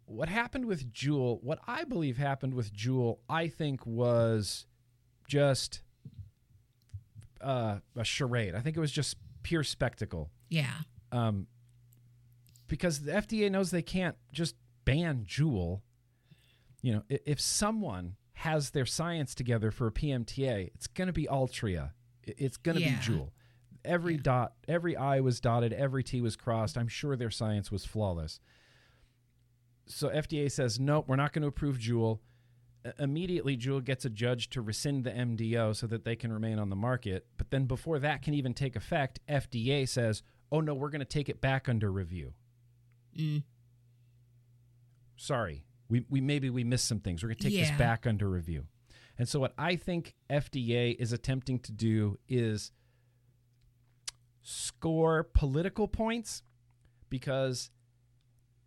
Speaker 3: what happened with Juul? What I believe happened with Juul, I think was just uh, a charade. I think it was just pure spectacle.
Speaker 1: yeah.
Speaker 3: Um, because the FDA knows they can't just ban Juul. You know, i- if someone has their science together for a PMTA, it's going to be Altria. It's going to
Speaker 1: Yeah.
Speaker 3: be Juul. Every
Speaker 1: Yeah.
Speaker 3: dot, every I was dotted, every T was crossed. I'm sure their science was flawless. So FDA says, nope, we're not going to approve Juul. Immediately, Juul gets a judge to rescind the MDO so that they can remain on the market. But then, before that can even take effect, FDA says, oh no, we're going to take it back under review.
Speaker 1: Mm.
Speaker 3: Sorry, we, we maybe we missed some things. We're going to take this back under review. And so, what I think FDA is attempting to do is score political points because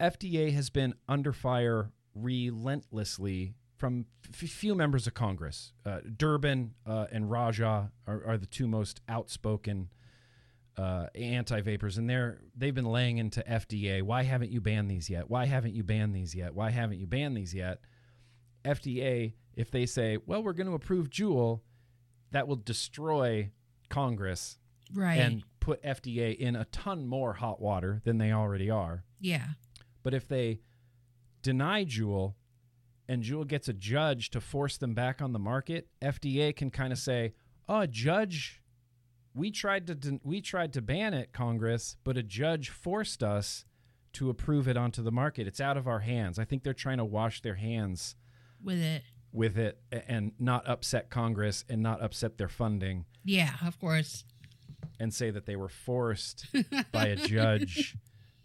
Speaker 3: FDA has been under fire relentlessly from f- few members of Congress. Uh, Durbin uh, and Raja are, are the two most outspoken uh, anti-vapors, and they're they've been laying into FDA. Why haven't you banned these yet? Why haven't you banned these yet? Why haven't you banned these yet? FDA, if they say, well, we're going to approve Juul, that will destroy Congress
Speaker 1: Right.
Speaker 3: and put FDA in a ton more hot water than they already are.
Speaker 1: yeah.
Speaker 3: But if they deny Juul and Juul gets a judge to force them back on the market, FDA can kind of say, "Oh, judge, we tried to den- we tried to ban it, Congress, but a judge forced us to approve it onto the market. It's out of our hands." I think they're trying to wash their hands
Speaker 1: With it.
Speaker 3: with it and not upset Congress and not upset their funding
Speaker 1: Yeah. Of course.
Speaker 3: And say that they were forced (laughs) by a judge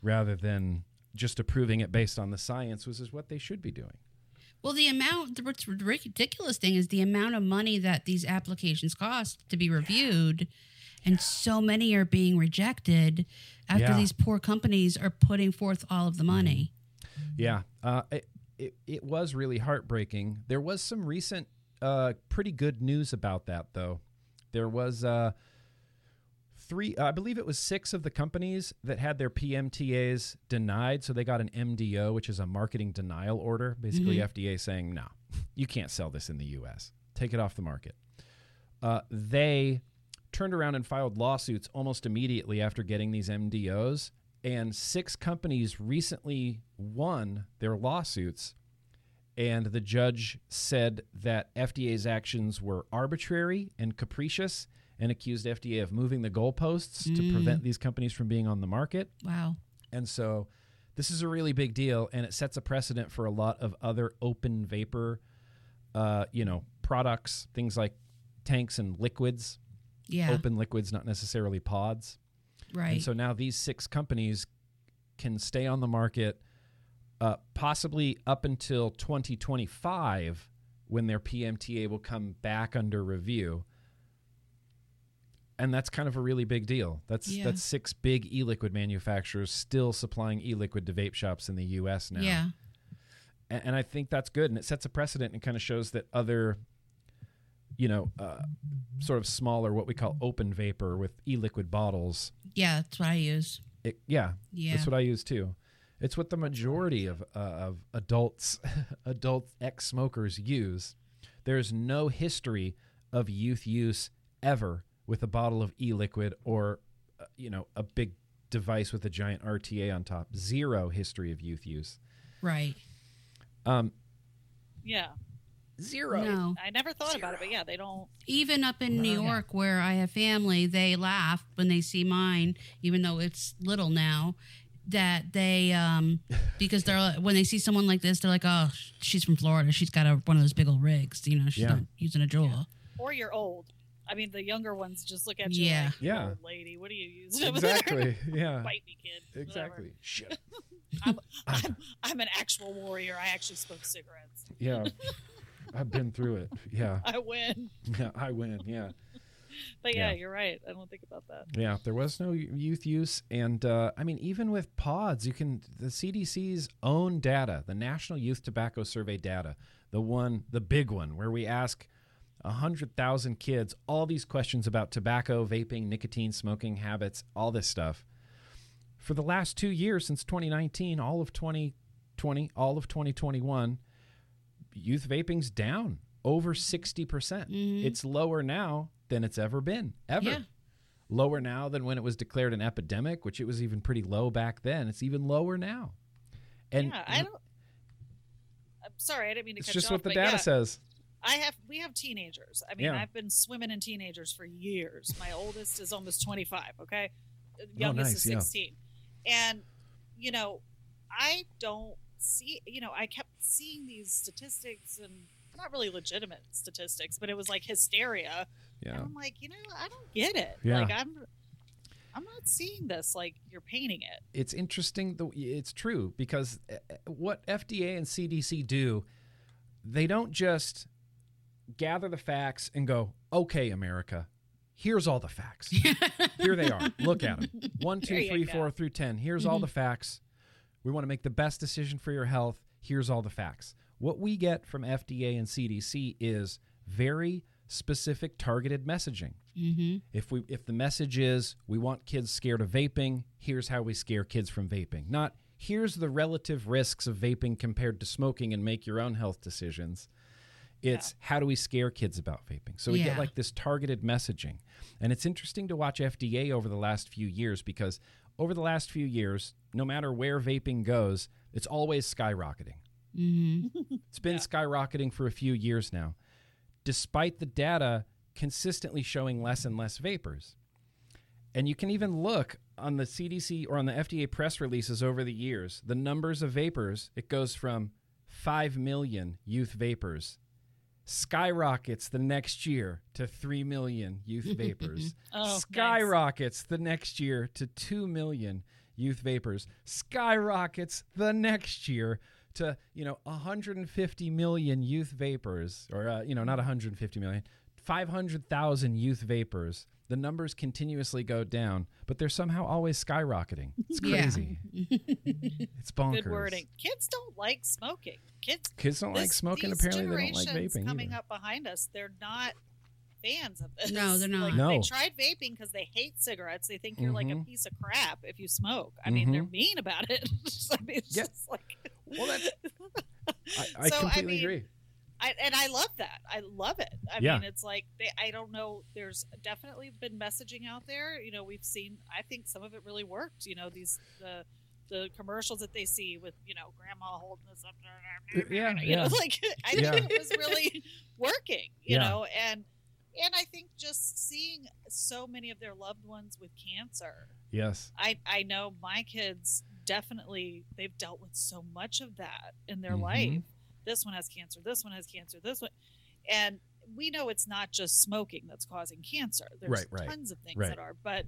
Speaker 3: rather than just approving it based on the science, which is what they should be doing.
Speaker 1: Well, the amount, the what's ridiculous thing is the amount of money that these applications cost to be reviewed. And so many are being rejected after
Speaker 3: Yeah.
Speaker 1: these poor companies are putting forth all of the money.
Speaker 3: Yeah, uh, it, it it was really heartbreaking. There was some recent, uh, pretty good news about that, though. There was uh, three, I believe it was six of the companies that had their PMTAs denied, so they got an MDO, which is a marketing denial order. Basically, FDA saying, "No, (laughs) you can't sell this in the U.S. Take it off the market." Uh, they turned around and filed lawsuits almost immediately after getting these MDOs. And six companies recently won their lawsuits. And the judge said that FDA's actions were arbitrary and capricious and accused FDA of moving the goalposts to
Speaker 1: Mm.
Speaker 3: prevent these companies from being on the market.
Speaker 1: Wow.
Speaker 3: And so this is a really big deal, and it sets a precedent for a lot of other open vapor, uh, you know, products, things like tanks and liquids,
Speaker 1: Yeah.
Speaker 3: open liquids, not necessarily pods.
Speaker 1: right.
Speaker 3: And so now these six companies can stay on the market, uh, possibly up until 2025, when their PMTA will come back under review. And that's kind of a really big deal. That's
Speaker 1: Yeah.
Speaker 3: that's six big e-liquid manufacturers still supplying e-liquid to vape shops in the U.S. now.
Speaker 1: yeah.
Speaker 3: A- and I think that's good, and it sets a precedent and kind of shows that other, you know, uh, sort of smaller, what we call open vapor with e-liquid bottles.
Speaker 1: Yeah. That's what I use.
Speaker 3: It, yeah,
Speaker 1: Yeah.
Speaker 3: that's what I use too. It's what the majority of uh, of adults, (laughs) adult ex-smokers use. There's no history of youth use ever with a bottle of e-liquid or, uh, you know, a big device with a giant RTA on top. Zero history of youth use.
Speaker 1: right.
Speaker 3: Um,
Speaker 2: Yeah.
Speaker 3: zero.
Speaker 1: No.
Speaker 2: I never thought about it, but yeah, they don't.
Speaker 1: Even up in New
Speaker 3: Oh, yeah.
Speaker 1: York, where I have family, they laugh when they see mine, even though it's little now. That they, um, (laughs) because they're like- when they see someone like this, they're like, "Oh, she's from Florida. She's got a, one of those big old rigs. You know, she's
Speaker 3: Yeah.
Speaker 1: not using a Juul."
Speaker 2: Or you're old. I mean, the younger ones just look at you
Speaker 1: Yeah.
Speaker 2: like,
Speaker 3: Yeah.
Speaker 2: old lady, what are you using?
Speaker 3: Exactly. (laughs) Yeah.
Speaker 2: Bite me, kid.
Speaker 3: Exactly. Shit. (laughs)
Speaker 2: I'm, (laughs) I'm, I'm an actual warrior. I actually smoke cigarettes.
Speaker 3: Yeah. I've been through it. Yeah.
Speaker 2: I win.
Speaker 3: Yeah. I win. Yeah.
Speaker 2: But yeah,
Speaker 3: Yeah.
Speaker 2: you're right. I don't think about that.
Speaker 3: Yeah. There was no youth use. And uh, I mean, even with pods, you can, the CDC's own data, the National Youth Tobacco Survey data, the one, the big one, where we ask 100,000 kids all these questions about tobacco, vaping, nicotine, smoking habits, all this stuff. For the last two years, since 2019, all of 2020, all of 2021, youth vaping's down over 60%. percent mm-hmm. It's lower now than it's ever been, ever.
Speaker 1: Yeah.
Speaker 3: Lower now than when it was declared an epidemic, which it was even pretty low back then. It's even lower now. And
Speaker 2: yeah, I don't. I'm sorry, I didn't mean to
Speaker 3: it's just
Speaker 2: you
Speaker 3: what the data
Speaker 2: yeah,
Speaker 3: says.
Speaker 2: I have we have teenagers. I mean,
Speaker 3: Yeah.
Speaker 2: I've been swimming in teenagers for years. My oldest is almost 25, okay? Youngest
Speaker 3: Oh, nice,
Speaker 2: is
Speaker 3: yeah.
Speaker 2: 16. And you know, I don't see, you know, I kept seeing these statistics and not really legitimate statistics, but it was like hysteria. And
Speaker 3: Yeah.
Speaker 2: I'm like, you know, I don't get it.
Speaker 3: Yeah.
Speaker 2: Like I'm I'm not seeing this like you're painting it.
Speaker 3: it's interesting though it's true because uh, what FDA and CDC do they don't just gather the facts and go okay America here's all the facts. (laughs) Here they are. Look at them one two three
Speaker 2: go.
Speaker 3: four through ten. Here's all the facts. We want to make the best decision for your health. Here's all the facts. What we get from FDA and CDC is very specific targeted messaging.
Speaker 1: Mm-hmm.
Speaker 3: if we if the message is we want kids scared of vaping, here's how we scare kids from vaping. Not here's the relative risks of vaping compared to smoking and make your own health decisions. It's how do we scare kids about vaping? So we get like this targeted messaging. And it's interesting to watch FDA over the last few years because over the last few years, no matter where vaping goes, it's always skyrocketing.
Speaker 1: Mm-hmm. (laughs)
Speaker 3: It's been skyrocketing for a few years now, despite the data consistently showing less and less vapors. And you can even look on the CDC or on the FDA press releases over the years, the numbers of vapors, it goes from 5 million youth vapors, skyrockets the next year to 3 million youth vapors, (laughs)
Speaker 2: Oh,
Speaker 3: skyrockets the next year to 2 million youth vapors, skyrockets the next year to, you know, 150 million youth vapors, or, uh, you know, not 150 million, 500,000 youth vapors. The numbers continuously go down, but they're somehow always skyrocketing. It's
Speaker 1: Yeah.
Speaker 3: crazy. (laughs) it's bonkers.
Speaker 2: Good wording. Kids don't like smoking. Kids
Speaker 3: Kids don't like smoking. Apparently, they don't like
Speaker 2: generations
Speaker 3: vaping.
Speaker 2: Coming
Speaker 3: either.
Speaker 2: up behind us, they're not fans of this.
Speaker 1: No, they're not.
Speaker 2: Like,
Speaker 3: No.
Speaker 2: They tried vaping because they hate cigarettes. They think you're like a
Speaker 3: Mhm.
Speaker 2: piece of crap if you smoke. I mean, they're
Speaker 3: Mhm.
Speaker 2: mean about it. (laughs) I mean, it's
Speaker 3: Yeah.
Speaker 2: just like.
Speaker 3: Well, that's- (laughs) I, I
Speaker 2: So, I
Speaker 3: completely
Speaker 2: mean,
Speaker 3: agree.
Speaker 2: I, and I love that. I love it. I
Speaker 3: Yeah.
Speaker 2: mean, it's like they, I don't know. There's definitely been messaging out there. You know, we've seen. I think some of it really worked. You know, these the the commercials that they see with you know grandma holding this up.
Speaker 3: Uh, yeah, (laughs)
Speaker 2: you
Speaker 3: yeah.
Speaker 2: know, like (laughs) I think
Speaker 3: Yeah.
Speaker 2: it was really (laughs) working. You
Speaker 3: Yeah.
Speaker 2: know, and and I think just seeing so many of their loved ones with cancer.
Speaker 3: Yes.
Speaker 2: I I know my kids definitely they've dealt with so much of that in their
Speaker 3: Mhm.
Speaker 2: life. This one has cancer. This one has cancer. This one, and we know it's not just smoking that's causing cancer. There's
Speaker 3: Right, right,
Speaker 2: tons of things
Speaker 3: right.
Speaker 2: that are, but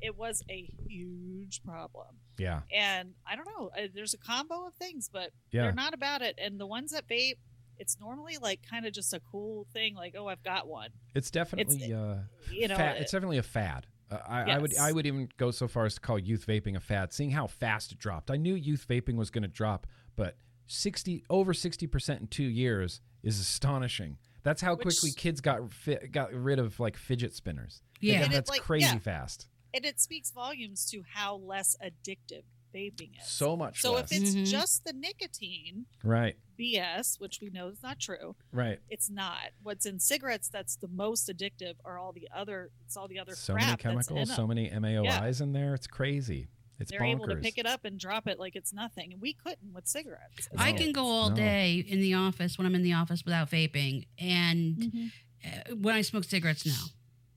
Speaker 2: it was a huge problem.
Speaker 3: Yeah.
Speaker 2: And I don't know. uh, There's a combo of things, but
Speaker 3: Yeah.
Speaker 2: they're not about it. And the ones that vape, it's normally like kind of just a cool thing, like oh, I've got one.
Speaker 3: It's definitely uh,
Speaker 2: You know,
Speaker 3: fad. It's definitely a fad. Uh, I, I would I would even go so far as to call youth vaping a fad. Seeing how fast it dropped, I knew youth vaping was going to drop, but sixty over sixty percent in two years is astonishing. That's how
Speaker 2: Which-
Speaker 3: quickly kids got fi- got rid of like fidget spinners.
Speaker 1: Yeah.
Speaker 3: Again,
Speaker 2: And it,
Speaker 3: that's
Speaker 2: like,
Speaker 3: crazy
Speaker 2: yeah.
Speaker 3: fast.
Speaker 2: and it speaks volumes to how less addictive vaping is.
Speaker 3: So much
Speaker 2: So
Speaker 3: less.
Speaker 2: if it's
Speaker 1: Mhm.
Speaker 2: just the nicotine
Speaker 3: right,
Speaker 2: BS, which we know is not true,
Speaker 3: right.
Speaker 2: it's not. What's in cigarettes that's the most addictive are all the other. It's all the other
Speaker 3: So
Speaker 2: crap
Speaker 3: many chemicals, so many MAOIs in there. It's crazy. It's
Speaker 2: They're
Speaker 3: bonkers.
Speaker 2: able to pick it up and drop it like it's nothing, and we couldn't with cigarettes.
Speaker 1: I can go all
Speaker 3: No.
Speaker 1: day in the office when I'm in the office without vaping, and
Speaker 2: Mhm.
Speaker 1: uh, when I smoke cigarettes, no.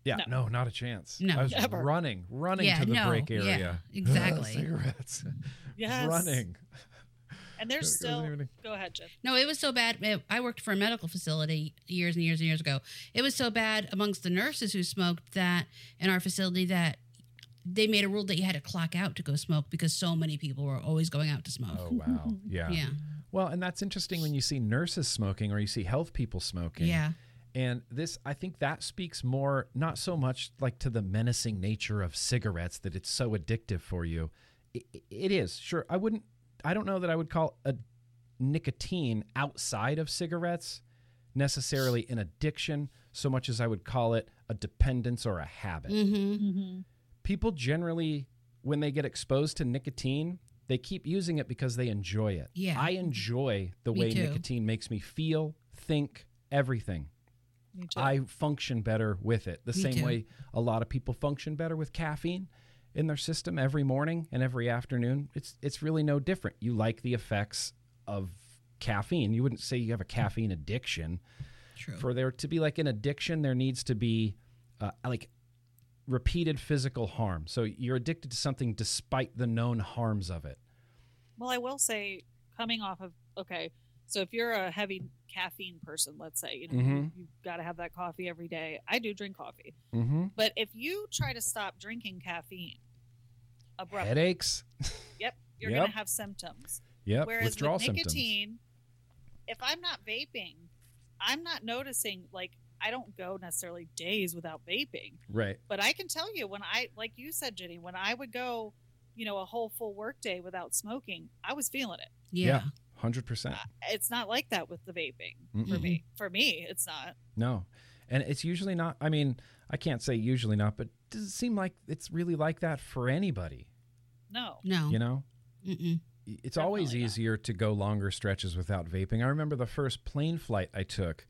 Speaker 3: Yeah,
Speaker 2: No.
Speaker 3: no, not a chance.
Speaker 1: No.
Speaker 3: I was
Speaker 2: Never.
Speaker 3: running, running
Speaker 1: Yeah,
Speaker 3: to the
Speaker 1: no,
Speaker 3: break
Speaker 1: yeah,
Speaker 3: area. (laughs)
Speaker 1: exactly.
Speaker 3: Cigarettes.
Speaker 2: Yes.
Speaker 3: Running.
Speaker 2: and there's
Speaker 3: It
Speaker 2: still.
Speaker 3: wasn't even-
Speaker 2: Go ahead, Jeff.
Speaker 1: No, it was so bad. I worked for a medical facility years and years and years ago. It was so bad amongst the nurses who smoked that in our facility that they made a rule that you had to clock out to go smoke because so many people were always going out to smoke.
Speaker 3: Oh wow. (laughs) Yeah.
Speaker 1: Yeah.
Speaker 3: Well, and that's interesting when you see nurses smoking or you see health people smoking.
Speaker 1: Yeah.
Speaker 3: And this I think that speaks more not so much like to the menacing nature of cigarettes that it's so addictive for you. It, it is. Sure. I wouldn't I don't know that I would call a nicotine outside of cigarettes necessarily an addiction so much as I would call it a dependence or a habit.
Speaker 1: Mm-hmm.
Speaker 3: People generally, when they get exposed to nicotine, they keep using it because they enjoy it.
Speaker 1: Yeah.
Speaker 3: I enjoy the
Speaker 1: Me
Speaker 3: way
Speaker 1: too.
Speaker 3: nicotine makes me feel, think, everything.
Speaker 2: Me too.
Speaker 3: I function better with it. The
Speaker 1: Me
Speaker 3: same
Speaker 1: too.
Speaker 3: way a lot of people function better with caffeine in their system every morning and every afternoon. It's it's really no different. You like the effects of caffeine. You wouldn't say you have a caffeine addiction.
Speaker 1: True.
Speaker 3: For there to be like an addiction, there needs to be uh, like repeated physical harm. So you're addicted to something despite the known harms of it.
Speaker 2: Well, I will say, coming off of okay, so if you're a heavy caffeine person, let's say, you know, you,
Speaker 3: Mhm.
Speaker 2: you've got to have that coffee every day. I do drink coffee,
Speaker 3: Mm-hmm.
Speaker 2: but if you try to stop drinking caffeine abruptly,
Speaker 3: Headaches.
Speaker 2: yep, (laughs) you're
Speaker 3: Yep.
Speaker 2: gonna have symptoms.
Speaker 3: Yep.
Speaker 2: Whereas
Speaker 3: Withdrawal
Speaker 2: with
Speaker 3: symptoms.
Speaker 2: nicotine, if I'm not vaping, I'm not noticing like I don't go necessarily days without vaping.
Speaker 3: Right.
Speaker 2: But I can tell you when I, like you said, Jeni, when I would go, you know, a whole full workday without smoking, I was feeling it.
Speaker 1: yeah.
Speaker 3: Hundred percent.
Speaker 2: Uh, it's not like that with the vaping for
Speaker 3: Mm-mm.
Speaker 2: me. For me, it's not.
Speaker 3: No. And it's usually not I mean, I can't say usually not, but it doesn't seem like it's really like that for anybody.
Speaker 2: No.
Speaker 1: No.
Speaker 3: You know?
Speaker 1: Mm-mm.
Speaker 3: It's always
Speaker 2: Definitely not.
Speaker 3: easier to go longer stretches without vaping. I remember the first plane flight I took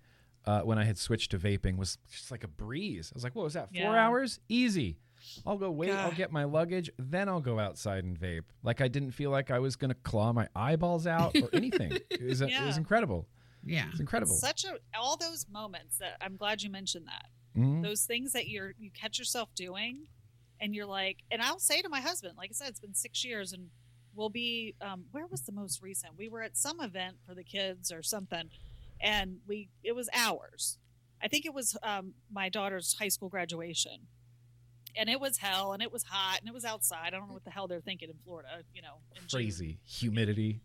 Speaker 3: uh, when I had switched to vaping was just like a breeze. I was like, what was that? Four
Speaker 2: Yeah.
Speaker 3: hours? Easy. I'll go wait, I'll get my luggage, then I'll go outside and vape. Like I didn't feel like I was going to claw my eyeballs out or anything. (laughs) it, was, it was
Speaker 2: Yeah.
Speaker 3: incredible.
Speaker 1: Yeah.
Speaker 3: It's incredible.
Speaker 2: Such a all those moments that I'm glad you mentioned that.
Speaker 3: Mhm.
Speaker 2: Those things that you're you catch yourself doing and you're like and I'll say to my husband, like I said, it's been six years and we'll be um, where was the most recent? We were at some event for the kids or something and we it was hours. I think it was um, my daughter's high school graduation. And it was hell and it was hot and it was outside. I don't know what the hell they're thinking in Florida, you know.
Speaker 3: Crazy. Humidity.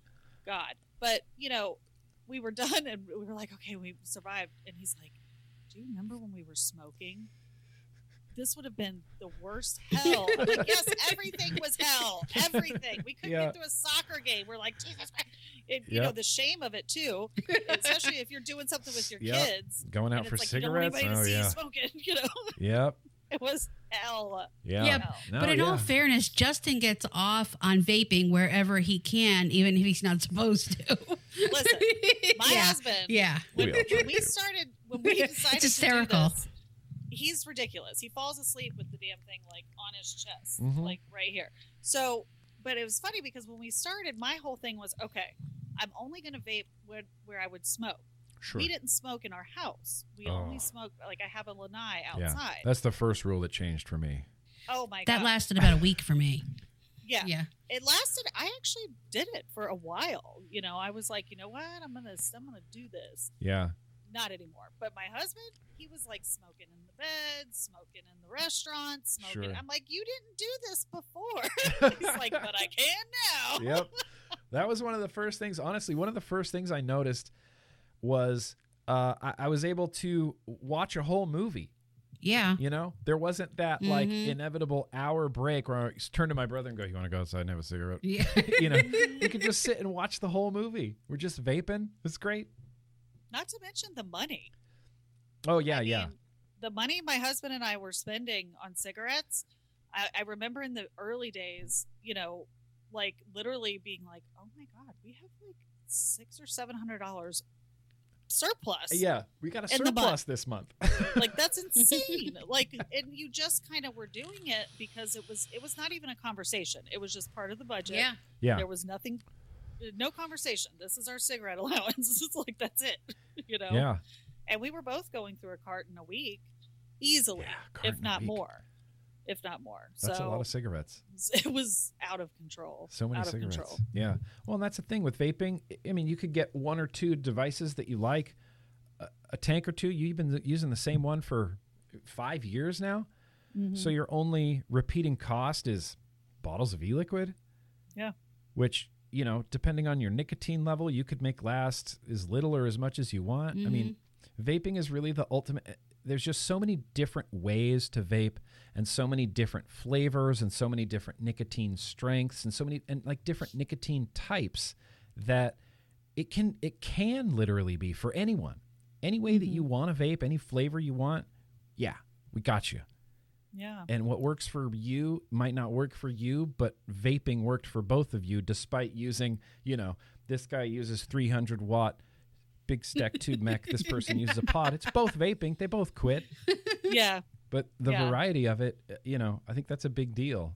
Speaker 2: God. But, you know, we were (laughs) done and we were like, okay, we survived. And he's like, do you remember when we were smoking? This would have been the worst (laughs) hell. I'm like, yes, everything was hell. Everything. We couldn't
Speaker 3: Yeah.
Speaker 2: get to a soccer game. We're like, Jesus Christ. It, You know, the shame of it too, especially if you're doing something with your
Speaker 3: Yep.
Speaker 2: kids.
Speaker 3: Going out for
Speaker 2: it's like you don't want
Speaker 3: cigarettes?
Speaker 2: anybody to
Speaker 3: Oh,
Speaker 2: see
Speaker 3: yeah.
Speaker 2: smoking. (laughs) You know,
Speaker 3: Yep. (laughs)
Speaker 2: it was hell.
Speaker 3: Yeah.
Speaker 1: Yeah,
Speaker 3: No,
Speaker 1: but in all fairness, Justin gets off on vaping wherever he can, even if he's not supposed to.
Speaker 2: Listen, My
Speaker 1: yeah.
Speaker 2: husband,
Speaker 1: Yeah.
Speaker 2: when,
Speaker 3: We
Speaker 2: when we started when we decided
Speaker 1: hysterical.
Speaker 2: to do this, he's ridiculous he falls asleep with the damn thing like on his chest
Speaker 3: Mhm.
Speaker 2: like right here so but it was funny because when we started my whole thing was okay i'm only going to vape where, where i would smoke
Speaker 3: Sure.
Speaker 2: we didn't smoke in our house we
Speaker 3: Oh.
Speaker 2: only smoke like i have a lanai outside.
Speaker 3: Yeah.
Speaker 2: outside
Speaker 3: That's the first rule that changed for me.
Speaker 2: oh my
Speaker 1: That lasted about a week for me. (laughs)
Speaker 2: yeah
Speaker 1: Yeah.
Speaker 2: it lasted i actually did it for a while you know i was like you know what i'm gonna i'm gonna do this
Speaker 3: Yeah.
Speaker 2: Not anymore. But my husband, he was like smoking in the bed, smoking in the restaurant, smoking.
Speaker 3: Sure.
Speaker 2: I'm like, you didn't do this before. (laughs) (laughs) He's like, but I can now.
Speaker 3: yep. (laughs) That was one of the first things. Honestly, one of the first things I noticed was uh, I, I was able to watch a whole movie.
Speaker 1: Yeah.
Speaker 3: You know, there wasn't that like
Speaker 1: Mhm.
Speaker 3: inevitable hour break where I just turn to my brother and go, "You want to go outside and have a cigarette?"
Speaker 1: Yeah.
Speaker 3: you know, you could just sit and watch the whole movie. We're just vaping. It's great.
Speaker 2: Not to mention the money.
Speaker 3: Oh yeah,
Speaker 2: I
Speaker 3: yeah.
Speaker 2: mean, the money my husband and I were spending on cigarettes. I, I remember in the early days, you know, like literally being like, "Oh my god, we have like six or seven hundred dollars surplus."
Speaker 3: Yeah, we got a
Speaker 2: In month.
Speaker 3: surplus this month. (laughs)
Speaker 2: like that's (laughs) insane like and you just kind of were doing it because it was it was not even a conversation it was just part of the budget
Speaker 1: Yeah.
Speaker 3: yeah,
Speaker 2: there was nothing no conversation this is our cigarette (laughs) allowance it's like that's it (laughs) you know
Speaker 3: yeah.
Speaker 2: and we were both going through a carton a week easily
Speaker 3: Yeah,
Speaker 2: if not more if not more
Speaker 3: That's
Speaker 2: so
Speaker 3: a lot of cigarettes. (laughs)
Speaker 2: it was out of control
Speaker 3: So many
Speaker 2: out
Speaker 3: cigarettes.
Speaker 2: of control
Speaker 3: Yeah. Well, and that's the thing with vaping. I- I mean, you could get one or two devices that you like, a, a tank or two. You've been using the same one for five years now.
Speaker 2: Mm-hmm.
Speaker 3: So your only repeating cost is bottles of e-liquid.
Speaker 2: Yeah.
Speaker 3: Which you know, depending on your nicotine level, you could make last as little or as much as you want. I mean, vaping is really the ultimate. There's just so many different ways to vape, and so many different flavors, and so many different nicotine strengths, and so many and like different nicotine types that it can it can literally be for anyone. Any way that you
Speaker 1: Mm-hmm.
Speaker 3: want to vape, any flavor you want, yeah, we got you.
Speaker 2: Yeah.
Speaker 3: And what works for you might not work for you, but vaping worked for both of you despite using, you know, this guy uses 300 watt big stack (laughs) tube mech. This person uses a pod. It's both vaping. They both quit. (laughs)
Speaker 2: Yeah.
Speaker 3: But the
Speaker 2: Yeah.
Speaker 3: variety of it, uh, you know, I think that's a big deal.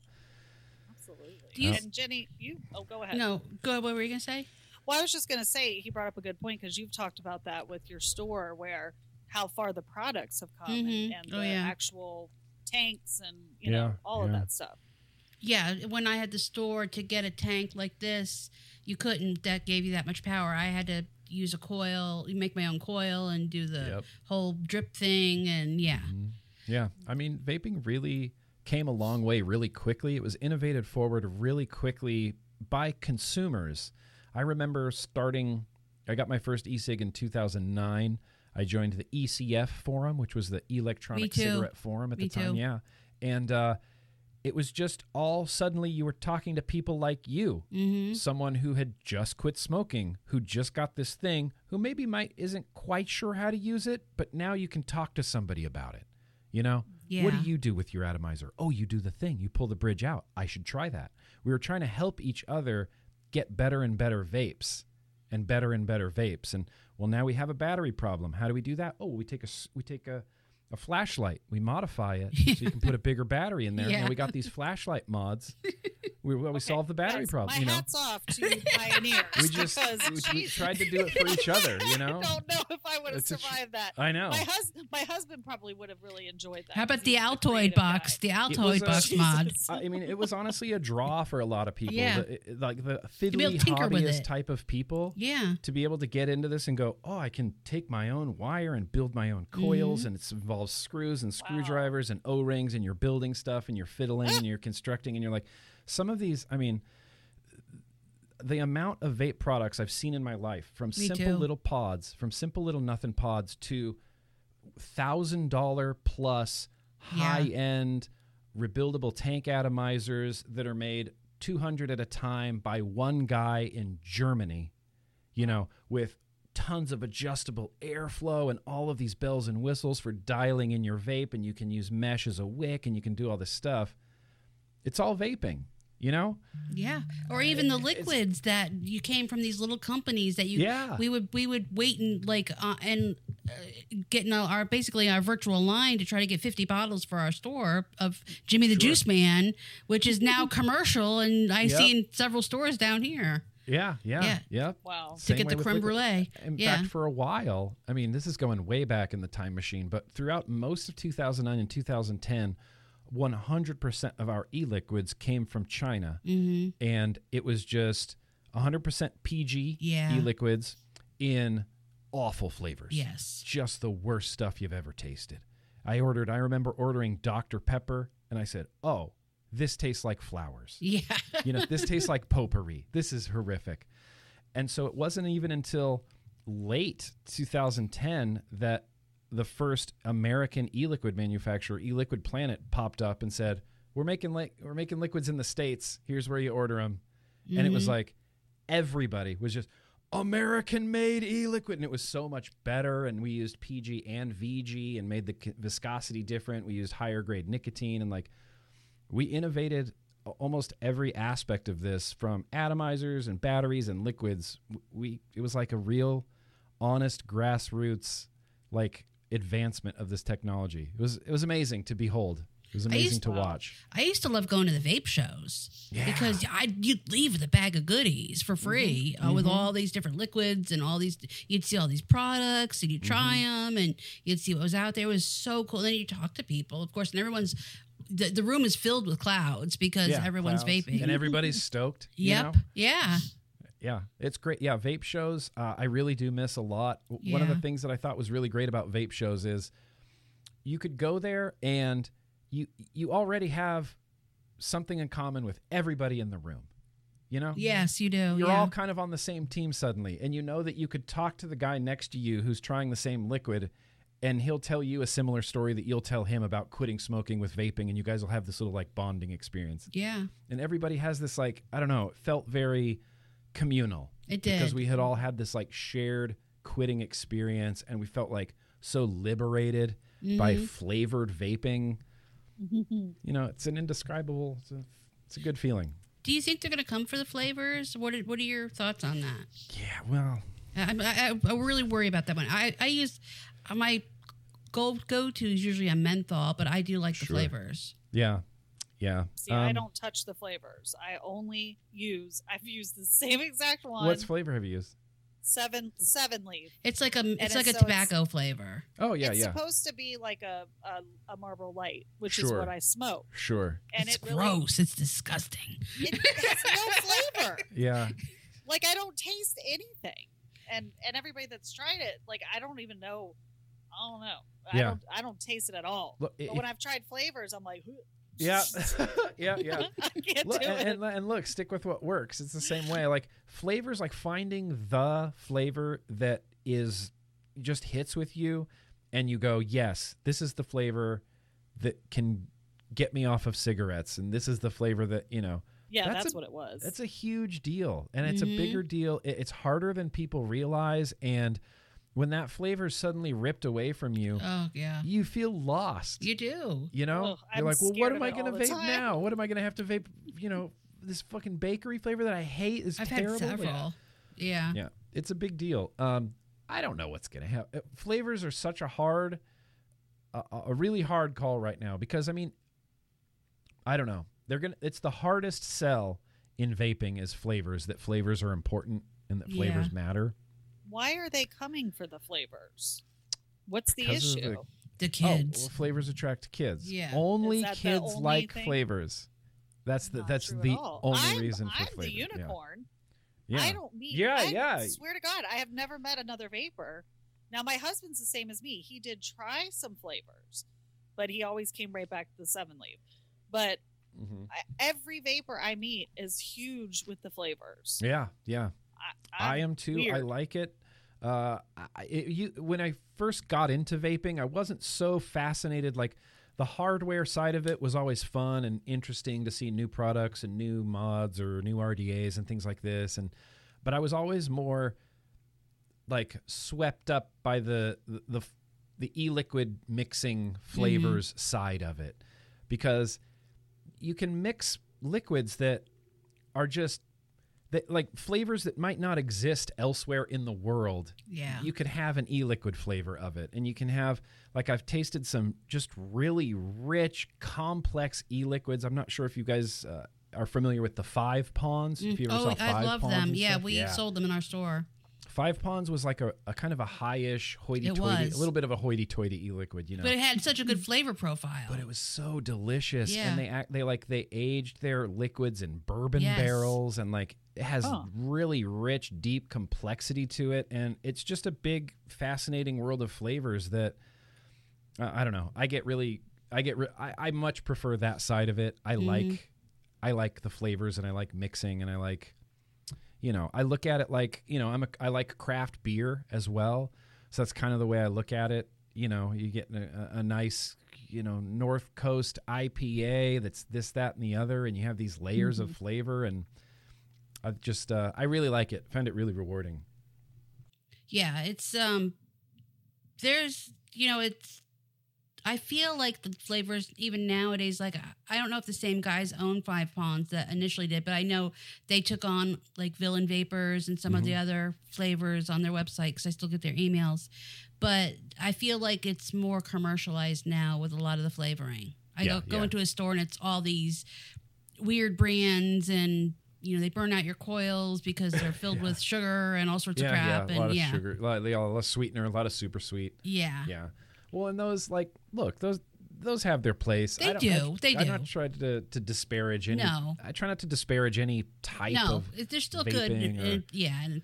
Speaker 2: Absolutely.
Speaker 1: Do you-
Speaker 2: and Jeni, you oh go ahead.
Speaker 1: No, go ahead. What were you gonna say?
Speaker 2: Well, I was just going to say he brought up a good point because you've talked about that with your store, where how far the products have come
Speaker 1: Mhm.
Speaker 2: and, and
Speaker 1: Oh,
Speaker 2: the
Speaker 1: yeah.
Speaker 2: actual tanks and you
Speaker 3: Yeah,
Speaker 2: know all of that stuff.
Speaker 1: Yeah, when I had the store to get a tank like this, you couldn't. That gave you that much power. I had to use a coil, make my own coil, and do the
Speaker 3: Yep.
Speaker 1: whole drip thing. And yeah,
Speaker 3: Mhm. Yeah. I mean, vaping really came a long way really quickly. It was innovated forward really quickly by consumers. I remember starting, I got my first e cig in 2009. I joined the ECF forum, which was the Electronic. Cigarette Forum at
Speaker 1: Me
Speaker 3: the time.
Speaker 1: too.
Speaker 3: Yeah. And uh, it was just all suddenly you were talking to people like you
Speaker 1: mm-hmm.
Speaker 3: someone who had just quit smoking, who just got this thing, who maybe might isn't quite sure how to use it, but now you can talk to somebody about it. You know,
Speaker 1: yeah.
Speaker 3: what do you do with your atomizer? Oh, you do the thing. You pull the bridge out. I should try that. We were trying to help each other get better and better vapes and better and better vapes. And well, now we have a battery problem. How do we do that? Oh, we take a we take a a flashlight. We modify it so you can put a (laughs) bigger battery in there.
Speaker 1: Yeah.
Speaker 3: Now we got these (laughs) flashlight mods. We, well, we
Speaker 2: Okay,
Speaker 3: solved the battery
Speaker 2: guys,
Speaker 3: problem.
Speaker 2: My
Speaker 3: you know,
Speaker 2: hats off to (laughs) pioneers.
Speaker 3: we just
Speaker 2: because,
Speaker 3: we, we tried to do it for each other. You (laughs) know,
Speaker 2: I don't know if I would have
Speaker 3: It's a tr-
Speaker 2: survived that.
Speaker 3: I know.
Speaker 2: My husband, my husband probably would have really enjoyed that.
Speaker 1: How about the Altoid box?
Speaker 2: guy.
Speaker 1: The
Speaker 3: was
Speaker 1: Altoid
Speaker 3: a-
Speaker 1: box mod.
Speaker 3: I mean, it was honestly a draw for a lot of people.
Speaker 1: Yeah.
Speaker 3: The- like the
Speaker 1: be
Speaker 3: fiddly
Speaker 1: to tinker with
Speaker 3: hobbyist type of people.
Speaker 1: Yeah,
Speaker 3: to be able to get into this and go, oh, I can take my own wire and build my own coils,
Speaker 1: Mm-hmm.
Speaker 3: and it involves screws and
Speaker 2: Wow.
Speaker 3: screwdrivers and O rings, and you're building stuff and you're fiddling and (laughs) you're constructing, and you're like, some of these, I mean, the amount of vape products I've seen in my life, from
Speaker 1: Me
Speaker 3: simple
Speaker 1: too.
Speaker 3: little pods, from simple little nothing pods to thousand dollar plus
Speaker 1: Yeah.
Speaker 3: high end rebuildable tank atomizers that are made 200 at a time by one guy in Germany, you know, with tons of adjustable airflow and all of these bells and whistles for dialing in your vape and you can use mesh as a wick and you can do all this stuff. It's all vaping, you know?
Speaker 1: yeah. Or even the
Speaker 3: It's-
Speaker 1: liquids that you came from these little companies that you.
Speaker 3: Yeah.
Speaker 1: We would we would wait and like uh, and uh, getting our, our basically our virtual line to try to get 50 bottles for our store of Jimmy the
Speaker 3: Sure.
Speaker 1: Juice Man, which is now (laughs) commercial and I
Speaker 3: Yep.
Speaker 1: see in several stores down here
Speaker 3: Yeah, yeah,
Speaker 1: Yeah.
Speaker 3: yep.
Speaker 2: Wow.
Speaker 1: to get the creme brulee.
Speaker 3: In
Speaker 1: Yeah.
Speaker 3: fact, for a while, I mean, this is going way back in the time machine, but throughout most of 2009 and 2010, 100% of our e liquids came from China.
Speaker 1: Mm-hmm.
Speaker 3: And it was just 100% PG
Speaker 1: Yeah.
Speaker 3: e liquids in awful flavors.
Speaker 1: Yes.
Speaker 3: Just the worst stuff you've ever tasted. I ordered, I remember ordering Dr. Pepper, and I said, oh, this tastes like flowers (laughs)
Speaker 1: Yeah.
Speaker 3: you know, this tastes like potpourri. This is horrific. And so it wasn't even until late 2010 that the first American e-liquid manufacturer, E-Liquid Planet, popped up and said, "We're making li- we're making liquids in the states. Here's where you order them." And it was
Speaker 1: Mhm.
Speaker 3: like everybody was just American made e-liquid and it was so much better and we used PG and VG and made the c- viscosity different. We used higher grade nicotine and like we innovated almost every aspect of this from atomizers and batteries and liquids we it was like a real honest grassroots like advancement of this technology it was it was amazing to behold it was amazing
Speaker 1: used-
Speaker 3: to watch
Speaker 1: I used to love going to the vape shows
Speaker 3: Yeah.
Speaker 1: because I you'd leave with a bag of goodies for free uh, with
Speaker 3: Mhm.
Speaker 1: all these different liquids and all these. You'd see all these products and you'd try
Speaker 3: Mm-hmm.
Speaker 1: them and you'd see what was out there. It was so cool. then you talk to people, of course, and everyone's the, the room is filled with clouds because
Speaker 3: Yeah,
Speaker 1: everyone's
Speaker 3: clouds.
Speaker 1: vaping.
Speaker 3: and everybody's stoked you
Speaker 1: yep.
Speaker 3: know?
Speaker 1: Yeah.
Speaker 3: Yeah, it's great. Yeah, vape shows, uh, I really do miss a lot. W- One of the things that I thought was really great about vape shows is you could go there and you you already have something in common with everybody in the room. You know?
Speaker 1: Yes, you do.
Speaker 3: You're
Speaker 1: yeah.
Speaker 3: all kind of on the same team suddenly, and you know that you could talk to the guy next to you who's trying the same liquid, and he'll tell you a similar story that you'll tell him about quitting smoking with vaping, and you guys will have this little like bonding experience
Speaker 1: yeah.
Speaker 3: and everybody has this like I don't know, it felt very communal.
Speaker 1: It did.
Speaker 3: because we had all had this like shared quitting experience and we felt like so liberated by
Speaker 1: Mhm.
Speaker 3: flavored vaping. (laughs) You know, it's an indescribable it's a, it's a good feeling.
Speaker 1: Do you think they're going to come for the flavors? What are, What are your thoughts on that?
Speaker 3: Yeah, well,
Speaker 1: I, I, I really worry about that one. I, I use my go go to is usually a menthol, but I do like the
Speaker 3: Sure.
Speaker 1: flavors.
Speaker 3: yeah. Yeah.
Speaker 2: See, I
Speaker 3: Um,
Speaker 2: don't touch the flavors. I only use. I've used the (laughs) same exact one.
Speaker 3: What flavor have you used?
Speaker 2: seven seven leaf.
Speaker 1: It's like a it's
Speaker 2: it's
Speaker 1: like a
Speaker 2: so
Speaker 1: tobacco flavor.
Speaker 3: Oh, yeah, yeah.
Speaker 2: it's
Speaker 3: yeah.
Speaker 2: supposed to be like a a, a Marlboro Light, which is what I smoke,
Speaker 3: Sure.
Speaker 2: and
Speaker 1: it's
Speaker 2: it really
Speaker 1: gross. It's disgusting.
Speaker 2: it has no (laughs) flavor.
Speaker 3: Yeah.
Speaker 2: Like I don't taste anything, and and everybody that's tried it, like I don't even know. I don't know.
Speaker 3: Yeah.
Speaker 2: I don't. I don't taste it at all.
Speaker 3: Look,
Speaker 2: But
Speaker 3: i-
Speaker 2: when I've tried flavors, I'm like, (laughs) (laughs)
Speaker 3: yeah. yeah, yeah. Look, and, and, and look, stick with what works. It's the same way. Like flavors, like finding the flavor that is just hits with you, and you go, yes, this is the flavor that can get me off of cigarettes, and this is the flavor that you know.
Speaker 2: yeah,
Speaker 3: that's
Speaker 2: that's,
Speaker 3: a-
Speaker 2: what it was.
Speaker 3: That's a huge deal, and it's
Speaker 1: Mhm.
Speaker 3: a bigger deal. It- It's harder than people realize, and when that flavor is suddenly ripped away from you,
Speaker 1: Oh yeah,
Speaker 3: you feel lost.
Speaker 1: you do.
Speaker 3: You know,
Speaker 2: Ugh,
Speaker 3: you're
Speaker 2: I'm
Speaker 3: like, well, what am I going to vape
Speaker 2: time.
Speaker 3: now? What am I going to have to vape? You know, this fucking bakery flavor that I hate is
Speaker 1: I've
Speaker 3: terrible.
Speaker 1: had several. Yeah.
Speaker 3: Yeah, it's a big deal. Um, I don't know what's going to happen. Flavors are such a hard, a, a really hard call right now because I mean, I don't know. They're gonna. It's the hardest sell in vaping is flavors. That flavors are important and that flavors
Speaker 1: Yeah.
Speaker 3: matter.
Speaker 2: Why are they coming for the flavors? What's the
Speaker 3: Because
Speaker 2: issue?
Speaker 3: the-
Speaker 1: The
Speaker 3: Oh,
Speaker 1: kids.
Speaker 3: well, flavors attract kids.
Speaker 1: Yeah.
Speaker 3: Only
Speaker 2: Is that the
Speaker 3: kids
Speaker 2: only
Speaker 3: like
Speaker 2: thing?
Speaker 3: flavors. That's the
Speaker 2: Not
Speaker 3: that's the only
Speaker 2: I'm,
Speaker 3: reason for flavors.
Speaker 2: I'm
Speaker 3: flavor.
Speaker 2: the unicorn.
Speaker 3: Yeah.
Speaker 2: I don't mean
Speaker 3: Yeah,
Speaker 2: I
Speaker 3: yeah.
Speaker 2: Swear to God, I have never met another vapor. Now my husband's the same as me. He did try some flavors, but he always came right back to the seven leaf. But
Speaker 3: Mhm.
Speaker 2: I, every vapor I meet is huge with the flavors.
Speaker 3: Yeah, yeah.
Speaker 2: I,
Speaker 3: I am too. I like it. Uh, I, it, you, when I first got into vaping, I wasn't so fascinated. Like the hardware side of it was always fun and interesting to see new products and new mods or new RDAs and things like this. And but I was always more like swept up by the the the, the e-liquid mixing flavors side of it because you can mix liquids that are just that like flavors that might not exist elsewhere in the world
Speaker 1: yeah.
Speaker 3: you could have an e-liquid flavor of it and you can have like i've tasted some just really rich complex e-liquids i'm not sure if you guys uh, are familiar with the five pawns if you ever
Speaker 1: oh,
Speaker 3: saw five
Speaker 1: I love
Speaker 3: Pawns
Speaker 1: them. Yeah,
Speaker 3: stuff.
Speaker 1: we
Speaker 3: yeah.
Speaker 1: sold them in our store.
Speaker 3: Five pawns was like a, a kind of a high-ish hoity-toity a little bit of a hoity-toity e-liquid you know
Speaker 1: But it had such a good flavor profile.
Speaker 3: but it was so delicious
Speaker 1: Yeah.
Speaker 3: and they act they like they aged their liquids in bourbon
Speaker 1: Yes.
Speaker 3: barrels and like it has
Speaker 2: Huh.
Speaker 3: really rich deep complexity to it and it's just a big fascinating world of flavors that uh, i don't know i get really i get re- I, I much prefer that side of it i
Speaker 1: Mhm.
Speaker 3: like i like the flavors and i like mixing and i like you know i look at it like you know i'm a i like craft beer as well. So that's kind of the way i look at it. You know you get a, a nice you know north coast ipa that's this that and the other and you have these layers of flavor and i just uh, i really like it. Found it really rewarding.
Speaker 1: Yeah, it's um there's you know, it's I feel like the flavors even nowadays like I don't know if the same guys own Five Pawns that initially did, but I know they took on like Villain Vapors and some of the mm-hmm. other flavors on their website cuz I still get their emails. But I feel like it's more commercialized now with a lot of the flavoring. I
Speaker 3: Yeah,
Speaker 1: go, go
Speaker 3: yeah.
Speaker 1: into a store and it's all these weird brands and you know they burn out your coils because they're filled with sugar and all sorts of crap
Speaker 3: yeah a lot
Speaker 1: and
Speaker 3: of
Speaker 1: yeah
Speaker 3: sugar a lot, a lot of sweetener a lot of super sweet
Speaker 1: yeah
Speaker 3: yeah well and those like look those those have their place
Speaker 1: They
Speaker 3: I don't-
Speaker 1: do,
Speaker 3: I,
Speaker 1: they
Speaker 3: i'm
Speaker 1: do.
Speaker 3: not trying to, to disparage any
Speaker 1: No.
Speaker 3: i try not to disparage any type
Speaker 1: no
Speaker 3: of
Speaker 1: it- they're still good
Speaker 3: or-
Speaker 1: and- yeah and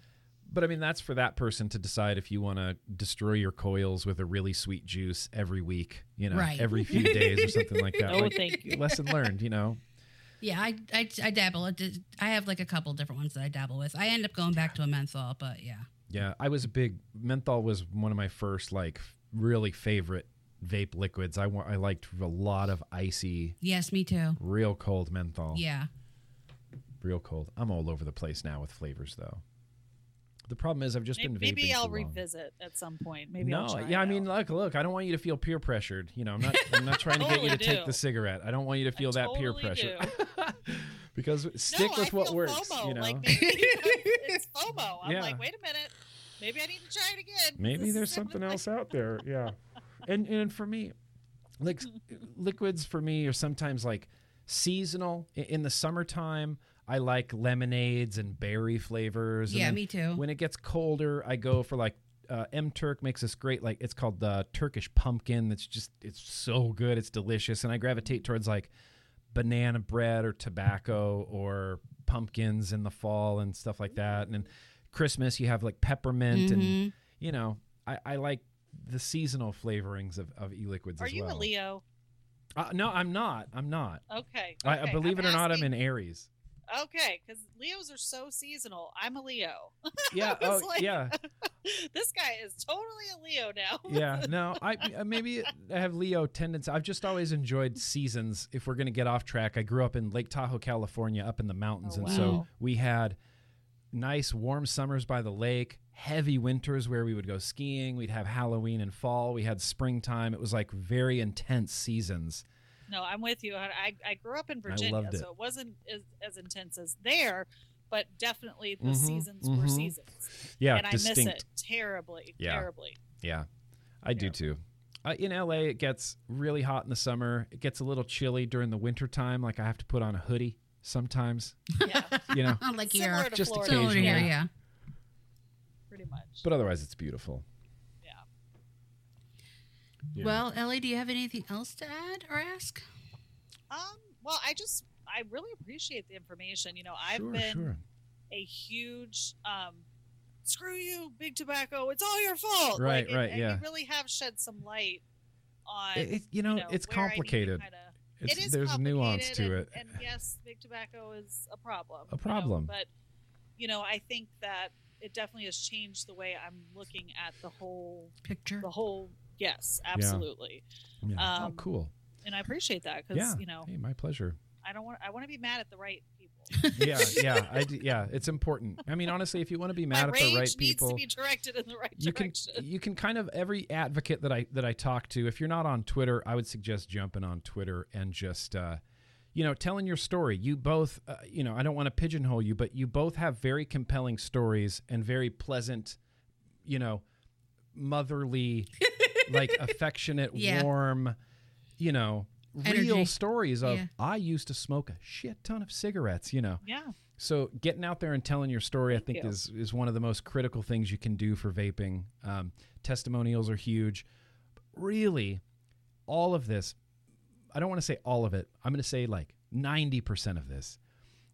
Speaker 3: But I mean, that's for that person to decide if you want to destroy your coils with a really sweet juice every week, you know,
Speaker 1: Right.
Speaker 3: every few (laughs) days or something like that.
Speaker 2: oh,
Speaker 3: Like,
Speaker 2: thank you.
Speaker 3: Lesson learned, you know.
Speaker 1: yeah I, I i dabble i have like a couple different ones that i dabble with i end up going back to a menthol but yeah
Speaker 3: Yeah, I was a big menthol was one of my first like f- really favorite vape liquids. I wa- I liked a lot of icy,
Speaker 1: yes me too
Speaker 3: real cold menthol.
Speaker 1: yeah
Speaker 3: real cold. I'm all over the place now with flavors though. The problem is I've just
Speaker 2: maybe,
Speaker 3: been vaping
Speaker 2: maybe I'll
Speaker 3: too long.
Speaker 2: revisit at some point. Maybe
Speaker 3: no,
Speaker 2: I'll try
Speaker 3: yeah,
Speaker 2: it
Speaker 3: I mean,
Speaker 2: out.
Speaker 3: look, look. I don't want you to feel peer pressured. You know, I'm not. (laughs) I'm not trying to get you to
Speaker 2: Totally
Speaker 3: take the cigarette. I don't want you to feel that peer pressure. (laughs) because stick
Speaker 2: no,
Speaker 3: with
Speaker 2: I
Speaker 3: what
Speaker 2: feel
Speaker 3: works.
Speaker 2: FOMO.
Speaker 3: You know,
Speaker 2: Like maybe (laughs) it's FOMO. I'm
Speaker 3: Yeah.
Speaker 2: like, wait a minute, maybe I need to try it again.
Speaker 3: maybe there's something else out there. (laughs) Yeah, and and for me, like liquids for me are sometimes like seasonal. In the summertime, I like lemonades and berry flavors. and
Speaker 1: Yeah, me too.
Speaker 3: When it gets colder, I go for like uh, M Turk makes this great like it's called the Turkish pumpkin. That's just it's so good. It's delicious, and I gravitate towards like banana bread or tobacco or pumpkins in the fall and stuff like that. And then Christmas, you have like peppermint and
Speaker 1: Mhm.
Speaker 3: you know I, I like the seasonal flavorings of, of e-liquids
Speaker 2: Are
Speaker 3: as
Speaker 2: you
Speaker 3: well.
Speaker 2: a Leo?
Speaker 3: Uh, no, I'm not. I'm not.
Speaker 2: Okay.
Speaker 3: I, I believe
Speaker 2: I'm
Speaker 3: it or not, I'm in Aries.
Speaker 2: Okay, because Leos are so seasonal. I'm a Leo. (laughs)
Speaker 3: Yeah. Oh,
Speaker 2: like-
Speaker 3: yeah. (laughs)
Speaker 2: this guy is totally a Leo now. (laughs)
Speaker 3: yeah no i uh, maybe i have leo tendency i've just always enjoyed seasons if we're going to get off track i grew up in lake tahoe california up in the mountains
Speaker 2: Oh,
Speaker 3: and so we had nice warm summers by the lake heavy winters where we would go skiing we'd have halloween and fall we had springtime it was like very intense seasons
Speaker 2: No, I'm with you. I, I grew up in Virginia,
Speaker 3: it.
Speaker 2: so it wasn't as, as intense as there, but definitely the
Speaker 3: Mhm,
Speaker 2: seasons were
Speaker 3: mhm.
Speaker 2: seasons.
Speaker 3: yeah
Speaker 2: and I
Speaker 3: distinct
Speaker 2: miss it terribly,
Speaker 3: Yeah.
Speaker 2: terribly.
Speaker 3: yeah i do too uh, in la it gets really hot in the summer it gets a little chilly during the winter time like i have to put on a hoodie sometimes
Speaker 2: Yeah,
Speaker 3: you know (laughs)
Speaker 1: like
Speaker 2: similar
Speaker 1: here.
Speaker 2: to
Speaker 3: just
Speaker 2: Florida.
Speaker 3: Occasionally.
Speaker 2: Yeah,
Speaker 1: yeah.
Speaker 2: pretty much.
Speaker 3: but otherwise it's beautiful
Speaker 2: yeah.
Speaker 3: Yeah.
Speaker 1: Well, Ellie, do you have anything else to add or ask?
Speaker 2: Um. Well, I just I really appreciate the information. You know, I've
Speaker 3: sure,
Speaker 2: been
Speaker 3: sure.
Speaker 2: a huge um screw you big tobacco it's all your fault
Speaker 3: Right,
Speaker 2: Like,
Speaker 3: right,
Speaker 2: and
Speaker 3: yeah.
Speaker 2: you really have shed some light on
Speaker 3: It, it- you know,
Speaker 2: you know,
Speaker 3: it's
Speaker 2: where I need to
Speaker 3: complicated.
Speaker 2: Kinda-
Speaker 3: It's,
Speaker 2: it is
Speaker 3: there's nuance to
Speaker 2: and,
Speaker 3: it.
Speaker 2: and yes big tobacco is a problem
Speaker 3: A
Speaker 2: you know,
Speaker 3: problem.
Speaker 2: but you know i think that it definitely has changed the way i'm looking at the whole
Speaker 1: Picture.
Speaker 2: the whole yes absolutely
Speaker 3: Yeah. oh,
Speaker 2: um,
Speaker 3: cool.
Speaker 2: and i appreciate that because
Speaker 3: Yeah.
Speaker 2: you know
Speaker 3: Hey, my pleasure.
Speaker 2: i don't want i want to be mad at the right people
Speaker 3: Yeah, (laughs) yeah, I d- yeah. It's important. I mean, honestly, if you want to be
Speaker 2: my
Speaker 3: mad at the right people, needs
Speaker 2: to be directed in the right
Speaker 3: you can you can kind of every advocate that I that I talk to. If you're not on Twitter, I would suggest jumping on Twitter and just. Uh, you know, telling your story. You both, uh, you know, I don't want to pigeonhole you, but you both have very compelling stories and very pleasant, you know, motherly, like (laughs) affectionate,
Speaker 1: Yeah.
Speaker 3: warm, you know, real stories of
Speaker 1: Yeah.
Speaker 3: I used to smoke a shit ton of cigarettes, you know.
Speaker 2: yeah
Speaker 3: So getting out there and telling your story, I think,
Speaker 2: you.
Speaker 3: is is one of the most critical things you can do for vaping. Um, testimonials are huge. Really, all of this, I don't want to say all of it. I'm going to say like 90% of this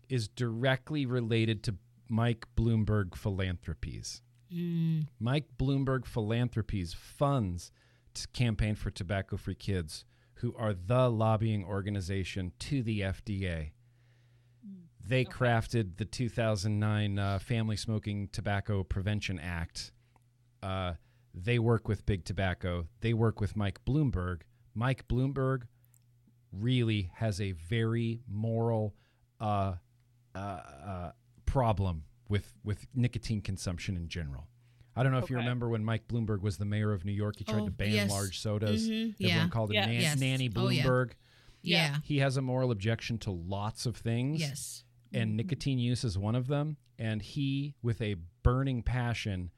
Speaker 3: is directly related to Mike Bloomberg philanthropies.
Speaker 1: Mm.
Speaker 3: Mike Bloomberg Philanthropies funds to campaign for tobacco free kids, who are the lobbying organization to the FDA. They
Speaker 2: Okay.
Speaker 3: crafted the 2009 uh, Family Smoking Tobacco Prevention Act. Uh, they work with Big Tobacco. They work with Mike Bloomberg. Mike Bloomberg really has a very moral uh, uh, uh, problem with with nicotine consumption in general. I don't know if you remember when Mike Bloomberg was the mayor of New York. He tried
Speaker 1: Oh,
Speaker 3: to ban
Speaker 1: yes.
Speaker 3: large sodas.
Speaker 1: Mhm,
Speaker 3: Everyone
Speaker 1: Yeah.
Speaker 3: called him
Speaker 2: Yeah.
Speaker 3: Nan-
Speaker 1: Yes.
Speaker 3: Nanny
Speaker 1: Oh, yeah.
Speaker 3: Bloomberg.
Speaker 1: Yeah.
Speaker 3: He has a moral objection to lots of things
Speaker 1: Yes.
Speaker 3: and nicotine use is one of them. And he, with a burning passion,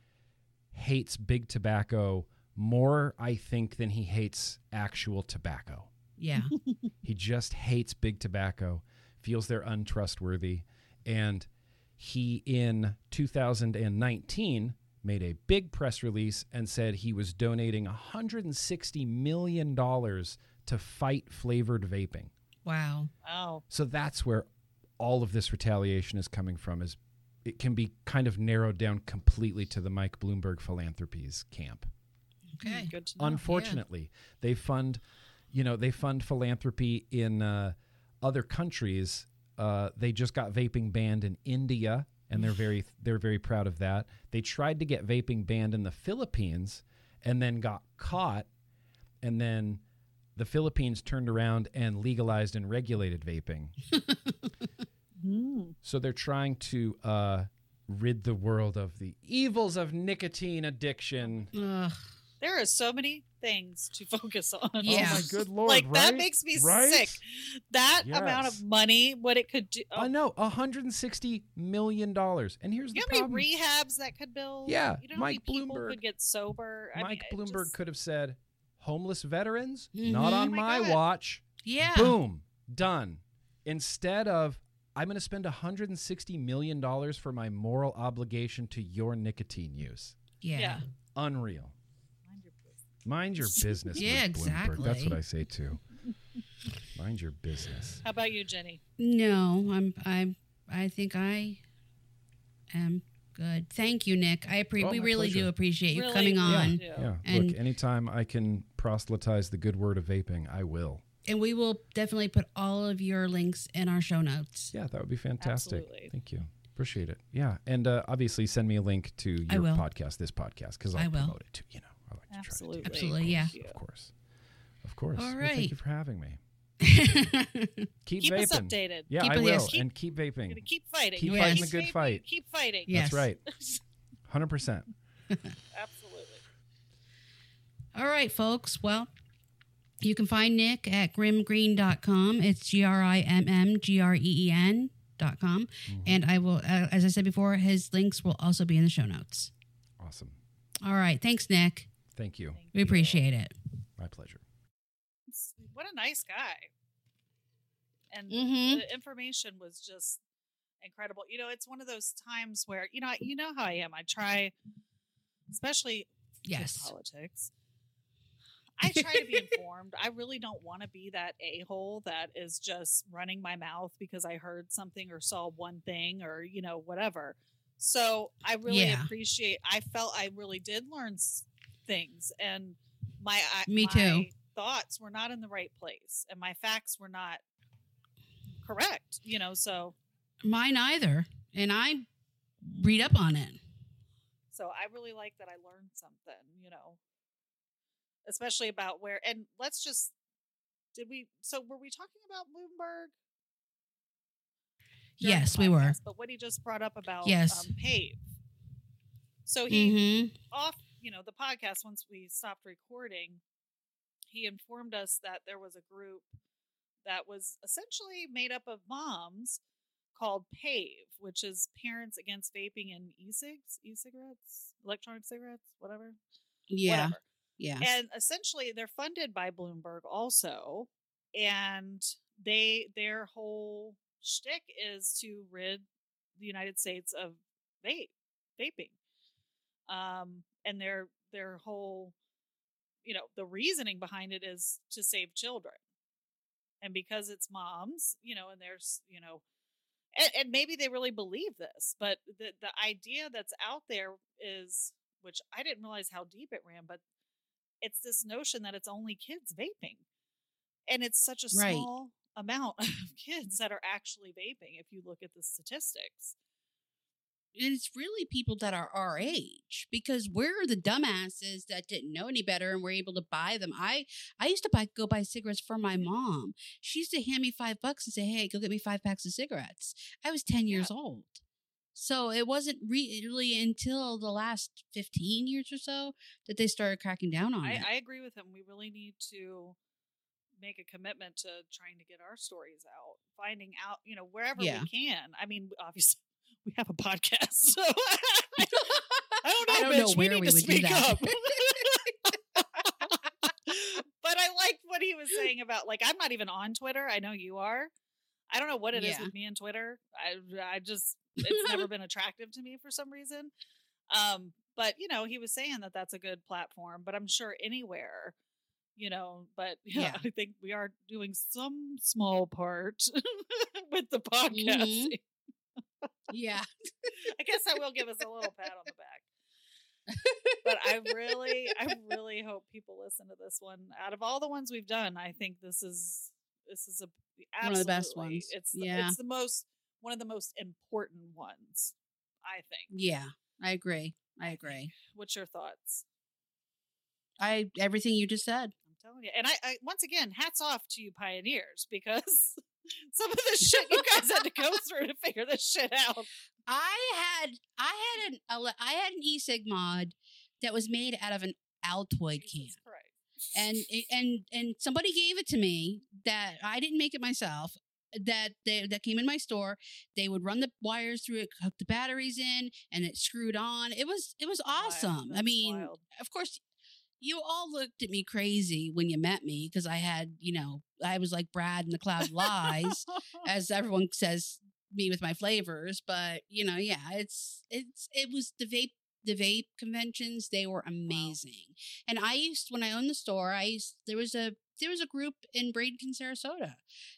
Speaker 3: hates big tobacco more, I think, than he hates actual tobacco.
Speaker 1: Yeah. (laughs)
Speaker 3: He just hates big tobacco, feels they're untrustworthy. And he, in 2019, made a big press release and said he was donating $160 million to fight flavored vaping.
Speaker 1: Wow.
Speaker 2: wow
Speaker 3: So that's where all of this retaliation is coming from is it can be kind of narrowed down completely to the Mike Bloomberg philanthropies camp.
Speaker 1: Okay.
Speaker 2: good to know
Speaker 3: Unfortunately, they fund you know, they fund philanthropy in uh, other countries. Uh, they just got vaping banned in India and they're very they're very proud of that. They tried to get vaping banned in the Philippines and then got caught and then the Philippines turned around and legalized and regulated vaping. (laughs)
Speaker 2: Mm.
Speaker 3: So they're trying to uh, rid the world of the evils of nicotine addiction.
Speaker 1: Ugh.
Speaker 2: There are so many things to (laughs) focus on.
Speaker 1: Yeah.
Speaker 3: Oh my good lord!
Speaker 2: like that makes me
Speaker 3: Right?
Speaker 2: sick. That amount of money, what it could do. Oh,
Speaker 3: I know, 160 million dollars. And here's
Speaker 2: you know
Speaker 3: the
Speaker 2: how many
Speaker 3: problem:
Speaker 2: rehabs that could build?
Speaker 3: Yeah,
Speaker 2: you know how
Speaker 3: Mike
Speaker 2: many
Speaker 3: Bloomberg-
Speaker 2: could get sober. I
Speaker 3: Mike
Speaker 2: mean,
Speaker 3: Bloomberg
Speaker 2: just-
Speaker 3: could have said, "Homeless veterans,
Speaker 1: Mhm.
Speaker 3: not
Speaker 1: Oh
Speaker 3: on
Speaker 2: my
Speaker 3: my watch."
Speaker 1: Yeah.
Speaker 3: Boom, done. Instead of, I'm going to spend 160 million dollars for my moral obligation to your nicotine use.
Speaker 1: Yeah.
Speaker 2: Yeah.
Speaker 3: Unreal.
Speaker 2: Mind your business.
Speaker 3: Mind your business.
Speaker 1: Yeah,
Speaker 3: Ms. Bloomberg. That's what I say too. Mind your business.
Speaker 2: How about you, Jeni?
Speaker 1: No, I'm I'm I think I am good. Thank you, Nick. I appre-
Speaker 3: Oh,
Speaker 1: we
Speaker 3: my
Speaker 1: really do appreciate you
Speaker 2: Really,
Speaker 1: coming on.
Speaker 2: do.
Speaker 3: Yeah.
Speaker 1: And-
Speaker 3: Look, anytime I can proselytize the good word of vaping, I will.
Speaker 1: And we will definitely put all of your links in our show notes.
Speaker 3: Yeah, that would be fantastic.
Speaker 2: Absolutely.
Speaker 3: Thank you. Appreciate it. Yeah, and uh, obviously send me a link to your podcast, this podcast, because
Speaker 1: I
Speaker 3: I'll
Speaker 1: will.
Speaker 3: promote it too. You know, I like to
Speaker 2: Absolutely.
Speaker 3: try to do
Speaker 1: Absolutely,
Speaker 3: that.
Speaker 1: yeah.
Speaker 3: Of course, of course.
Speaker 1: All
Speaker 3: Well, thank you for having me. (laughs) Keep,
Speaker 2: Keep
Speaker 3: vaping.
Speaker 2: us updated.
Speaker 3: Yeah,
Speaker 1: Keep
Speaker 3: I
Speaker 1: us-
Speaker 3: will,
Speaker 1: yes.
Speaker 3: and keep vaping.
Speaker 2: Keep fighting.
Speaker 3: Keep
Speaker 2: You
Speaker 1: fighting
Speaker 3: the good fight.
Speaker 2: Keep fighting.
Speaker 1: Yeah.
Speaker 3: That's right. (laughs) Hundred percent. (laughs)
Speaker 2: Absolutely.
Speaker 1: All right, folks. Well, you can find Nick at grimmgreen.com. It's G R I M M G R E E N dot com.
Speaker 3: Mm-hmm.
Speaker 1: And I will, uh, as I said before, his links will also be in the show notes.
Speaker 3: Awesome.
Speaker 1: All right. Thanks, Nick.
Speaker 3: Thank you.
Speaker 2: Thank
Speaker 1: We
Speaker 2: you.
Speaker 1: appreciate it.
Speaker 3: My pleasure.
Speaker 2: What a nice guy. And
Speaker 1: Mhm.
Speaker 2: the information was just incredible. You know, it's one of those times where you know, you know how I am. I try, especially
Speaker 1: Yes.
Speaker 2: politics. I try to be (laughs) informed. I really don't want to be that a hole that is just running my mouth because I heard something or saw one thing or you know whatever. So I really
Speaker 1: Yeah.
Speaker 2: appreciate. I felt I really did learn s- things, and my I,
Speaker 1: Me
Speaker 2: my
Speaker 1: too.
Speaker 2: Thoughts were not in the right place, and my facts were not correct. You know, so
Speaker 1: Mine either. And I read up on it.
Speaker 2: So I really like that I learned something, you know, especially about where, and let's just, did we, so were we talking about Bloomberg?
Speaker 1: Yes, we were.
Speaker 2: But what he just brought up about
Speaker 1: Yes.
Speaker 2: um, PAVE. So he,
Speaker 1: Mm-hmm.
Speaker 2: off, you know, the podcast, once we stopped recording, he informed us that there was a group that was essentially made up of moms called PAVE, which is Parents Against Vaping and E-cigs, e-cigarettes, electronic cigarettes, whatever.
Speaker 1: Yeah.
Speaker 2: Whatever.
Speaker 1: Yeah.
Speaker 2: And essentially they're funded by Bloomberg also. And they their whole shtick is to rid the United States of vape vaping. Um and their their whole you know, the reasoning behind it is to save children. And because it's moms, you know, and there's, you know, and, and maybe they really believe this, but the the idea that's out there is, which I didn't realize how deep it ran, but it's this notion that it's only kids vaping, and it's such a
Speaker 1: Right.
Speaker 2: small amount (laughs) of kids that are actually vaping if you look at the statistics.
Speaker 1: And it's really people that are our age because we're the dumbasses that didn't know any better and were able to buy them. I I used to buy go buy cigarettes for my mom. She used to hand me five bucks and say, "Hey, go get me five packs of cigarettes." I was ten years old, so it wasn't re- really until the last fifteen years or so that they started cracking down on
Speaker 2: I,
Speaker 1: it.
Speaker 2: I agree with him. We really need to make a commitment to trying to get our stories out, finding out, you know, wherever
Speaker 1: Yeah.
Speaker 2: we can. I mean, obviously, we have a podcast, (laughs) so (laughs) I don't know,
Speaker 1: I don't
Speaker 2: bitch.
Speaker 1: know
Speaker 2: we need
Speaker 1: we
Speaker 2: to speak up. (laughs) but I liked what he was saying about like I'm not even on Twitter. I know you are. I don't know what it is
Speaker 1: Yeah.
Speaker 2: with me and Twitter. I I just it's never been attractive to me for some reason. Um, but you know, he was saying that that's a good platform, but I'm sure anywhere, you know. But yeah,
Speaker 1: Yeah.
Speaker 2: I think we are doing some small part with the podcast.
Speaker 1: Mhm. Yeah, (laughs)
Speaker 2: I guess I will give us a little pat on the back. but I really, I really hope people listen to this one. Out of all the ones we've done, I think this is this is a
Speaker 1: One of the best ones.
Speaker 2: It's the,
Speaker 1: Yeah.
Speaker 2: it's the most one of the most important ones. I think.
Speaker 1: yeah, I agree. I agree.
Speaker 2: What's your thoughts?
Speaker 1: I everything you just said.
Speaker 2: Telling you. And I, I once again, hats off to you pioneers because (laughs) some of the shit you guys had to go (laughs) through to figure this shit out.
Speaker 1: I had I had an I had an e-cig mod that was made out of an Altoid can.
Speaker 2: Christ.
Speaker 1: and and and somebody gave it to me that I didn't make it myself. That they, that came in my store. They would run the wires through it, hook the batteries in, and it screwed on. It was it was
Speaker 2: Wild.
Speaker 1: awesome. I mean,
Speaker 2: wild.
Speaker 1: of course, you all looked at me crazy when you met me because I had you know I was like Brad in the Cloud Lies, (laughs) as everyone says me with my flavors. But you know, yeah, it's it's it was the vape the vape conventions. They were amazing. And I used when I owned the store, I used there was a there was a group in Bradenton, Sarasota.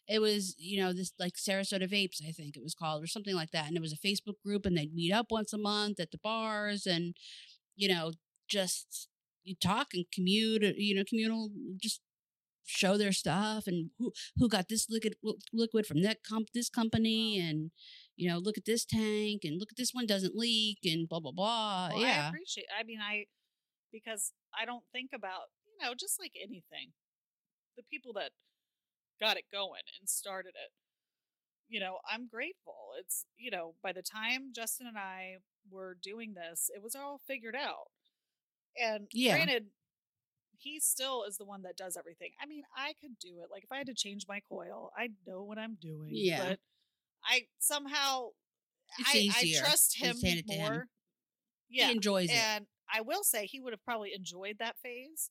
Speaker 1: It was, you know, this like Sarasota Vapes, I think it was called, or something like that. And it was a Facebook group and they'd meet up once a month at the bars and, you know, just you talk and commute, uh, you know, communal just show their stuff and who who got this liquid liquid from that comp this company
Speaker 2: Wow.
Speaker 1: and you know look at this tank and look at this one doesn't leak and blah blah blah
Speaker 2: Well, I appreciate. I mean, I because I don't think about you know just like anything, the people that got it going and started it. You know, I'm grateful. It's you know by the time Justin and I were doing this, it was all figured out. And
Speaker 1: Yeah.
Speaker 2: granted, he still is the one that does everything. I mean, I could do it. Like if I had to change my coil, I know what I'm doing.
Speaker 1: Yeah.
Speaker 2: But I somehow I. I trust him
Speaker 1: Just hand it to him.
Speaker 2: more. Yeah.
Speaker 1: he enjoys it
Speaker 2: And I will say he would have probably enjoyed that phase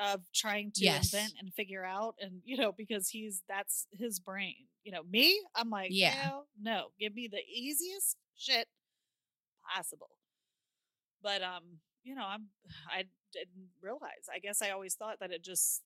Speaker 2: of trying to
Speaker 1: Yes.
Speaker 2: invent and figure out and you know because he's that's his brain. You know, me, I'm like,
Speaker 1: Yeah.
Speaker 2: no, give me the easiest shit possible. But um, you know, I'm (sighs) I didn't realize. I guess I always thought that it just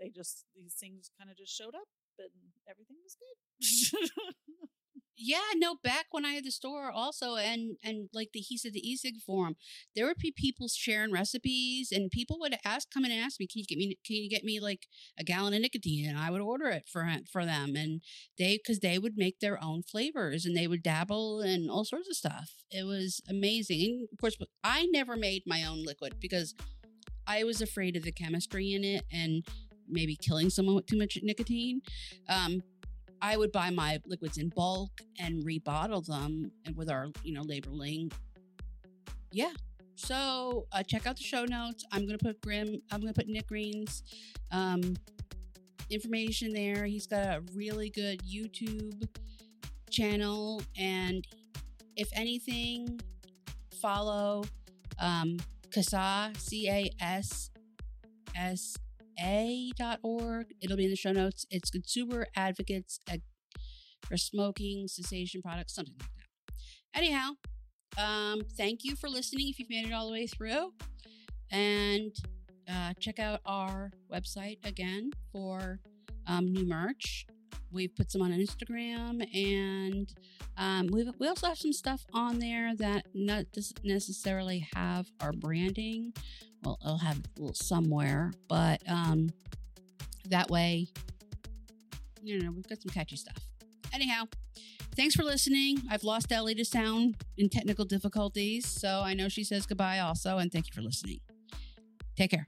Speaker 2: they just these things kind of just showed up and everything was good. (laughs)
Speaker 1: Yeah, no, back when I had the store also and and like the he said the e-cig forum, there would be people sharing recipes and people would ask come in and ask me, Can you get me can you get me like a gallon of nicotine? And I would order it for for them and they because they would make their own flavors and they would dabble and all sorts of stuff. It was amazing. And of course I never made my own liquid because I was afraid of the chemistry in it and maybe killing someone with too much nicotine. Um, I would buy my liquids in bulk and rebottle them and with our, you know, labeling. Yeah. So uh, check out the show notes. I'm gonna put Grimm. I'm gonna put Nick Green's um, information there. He's got a really good YouTube channel, and if anything, follow um, CASAA C A S S a.org. It'll be in the show notes. It's consumer advocates for smoking cessation products, something like that. Anyhow, um, thank you for listening if you've made it all the way through. And uh, check out our website again for um, new merch. We've put some on Instagram, and um, we we also have some stuff on there that not doesn't necessarily have our branding. Well, it'll have somewhere, but um, that way, you know, we've got some catchy stuff. Anyhow, thanks for listening. I've lost Ellie to sound in technical difficulties, so I know she says goodbye also, and thank you for listening. Take care.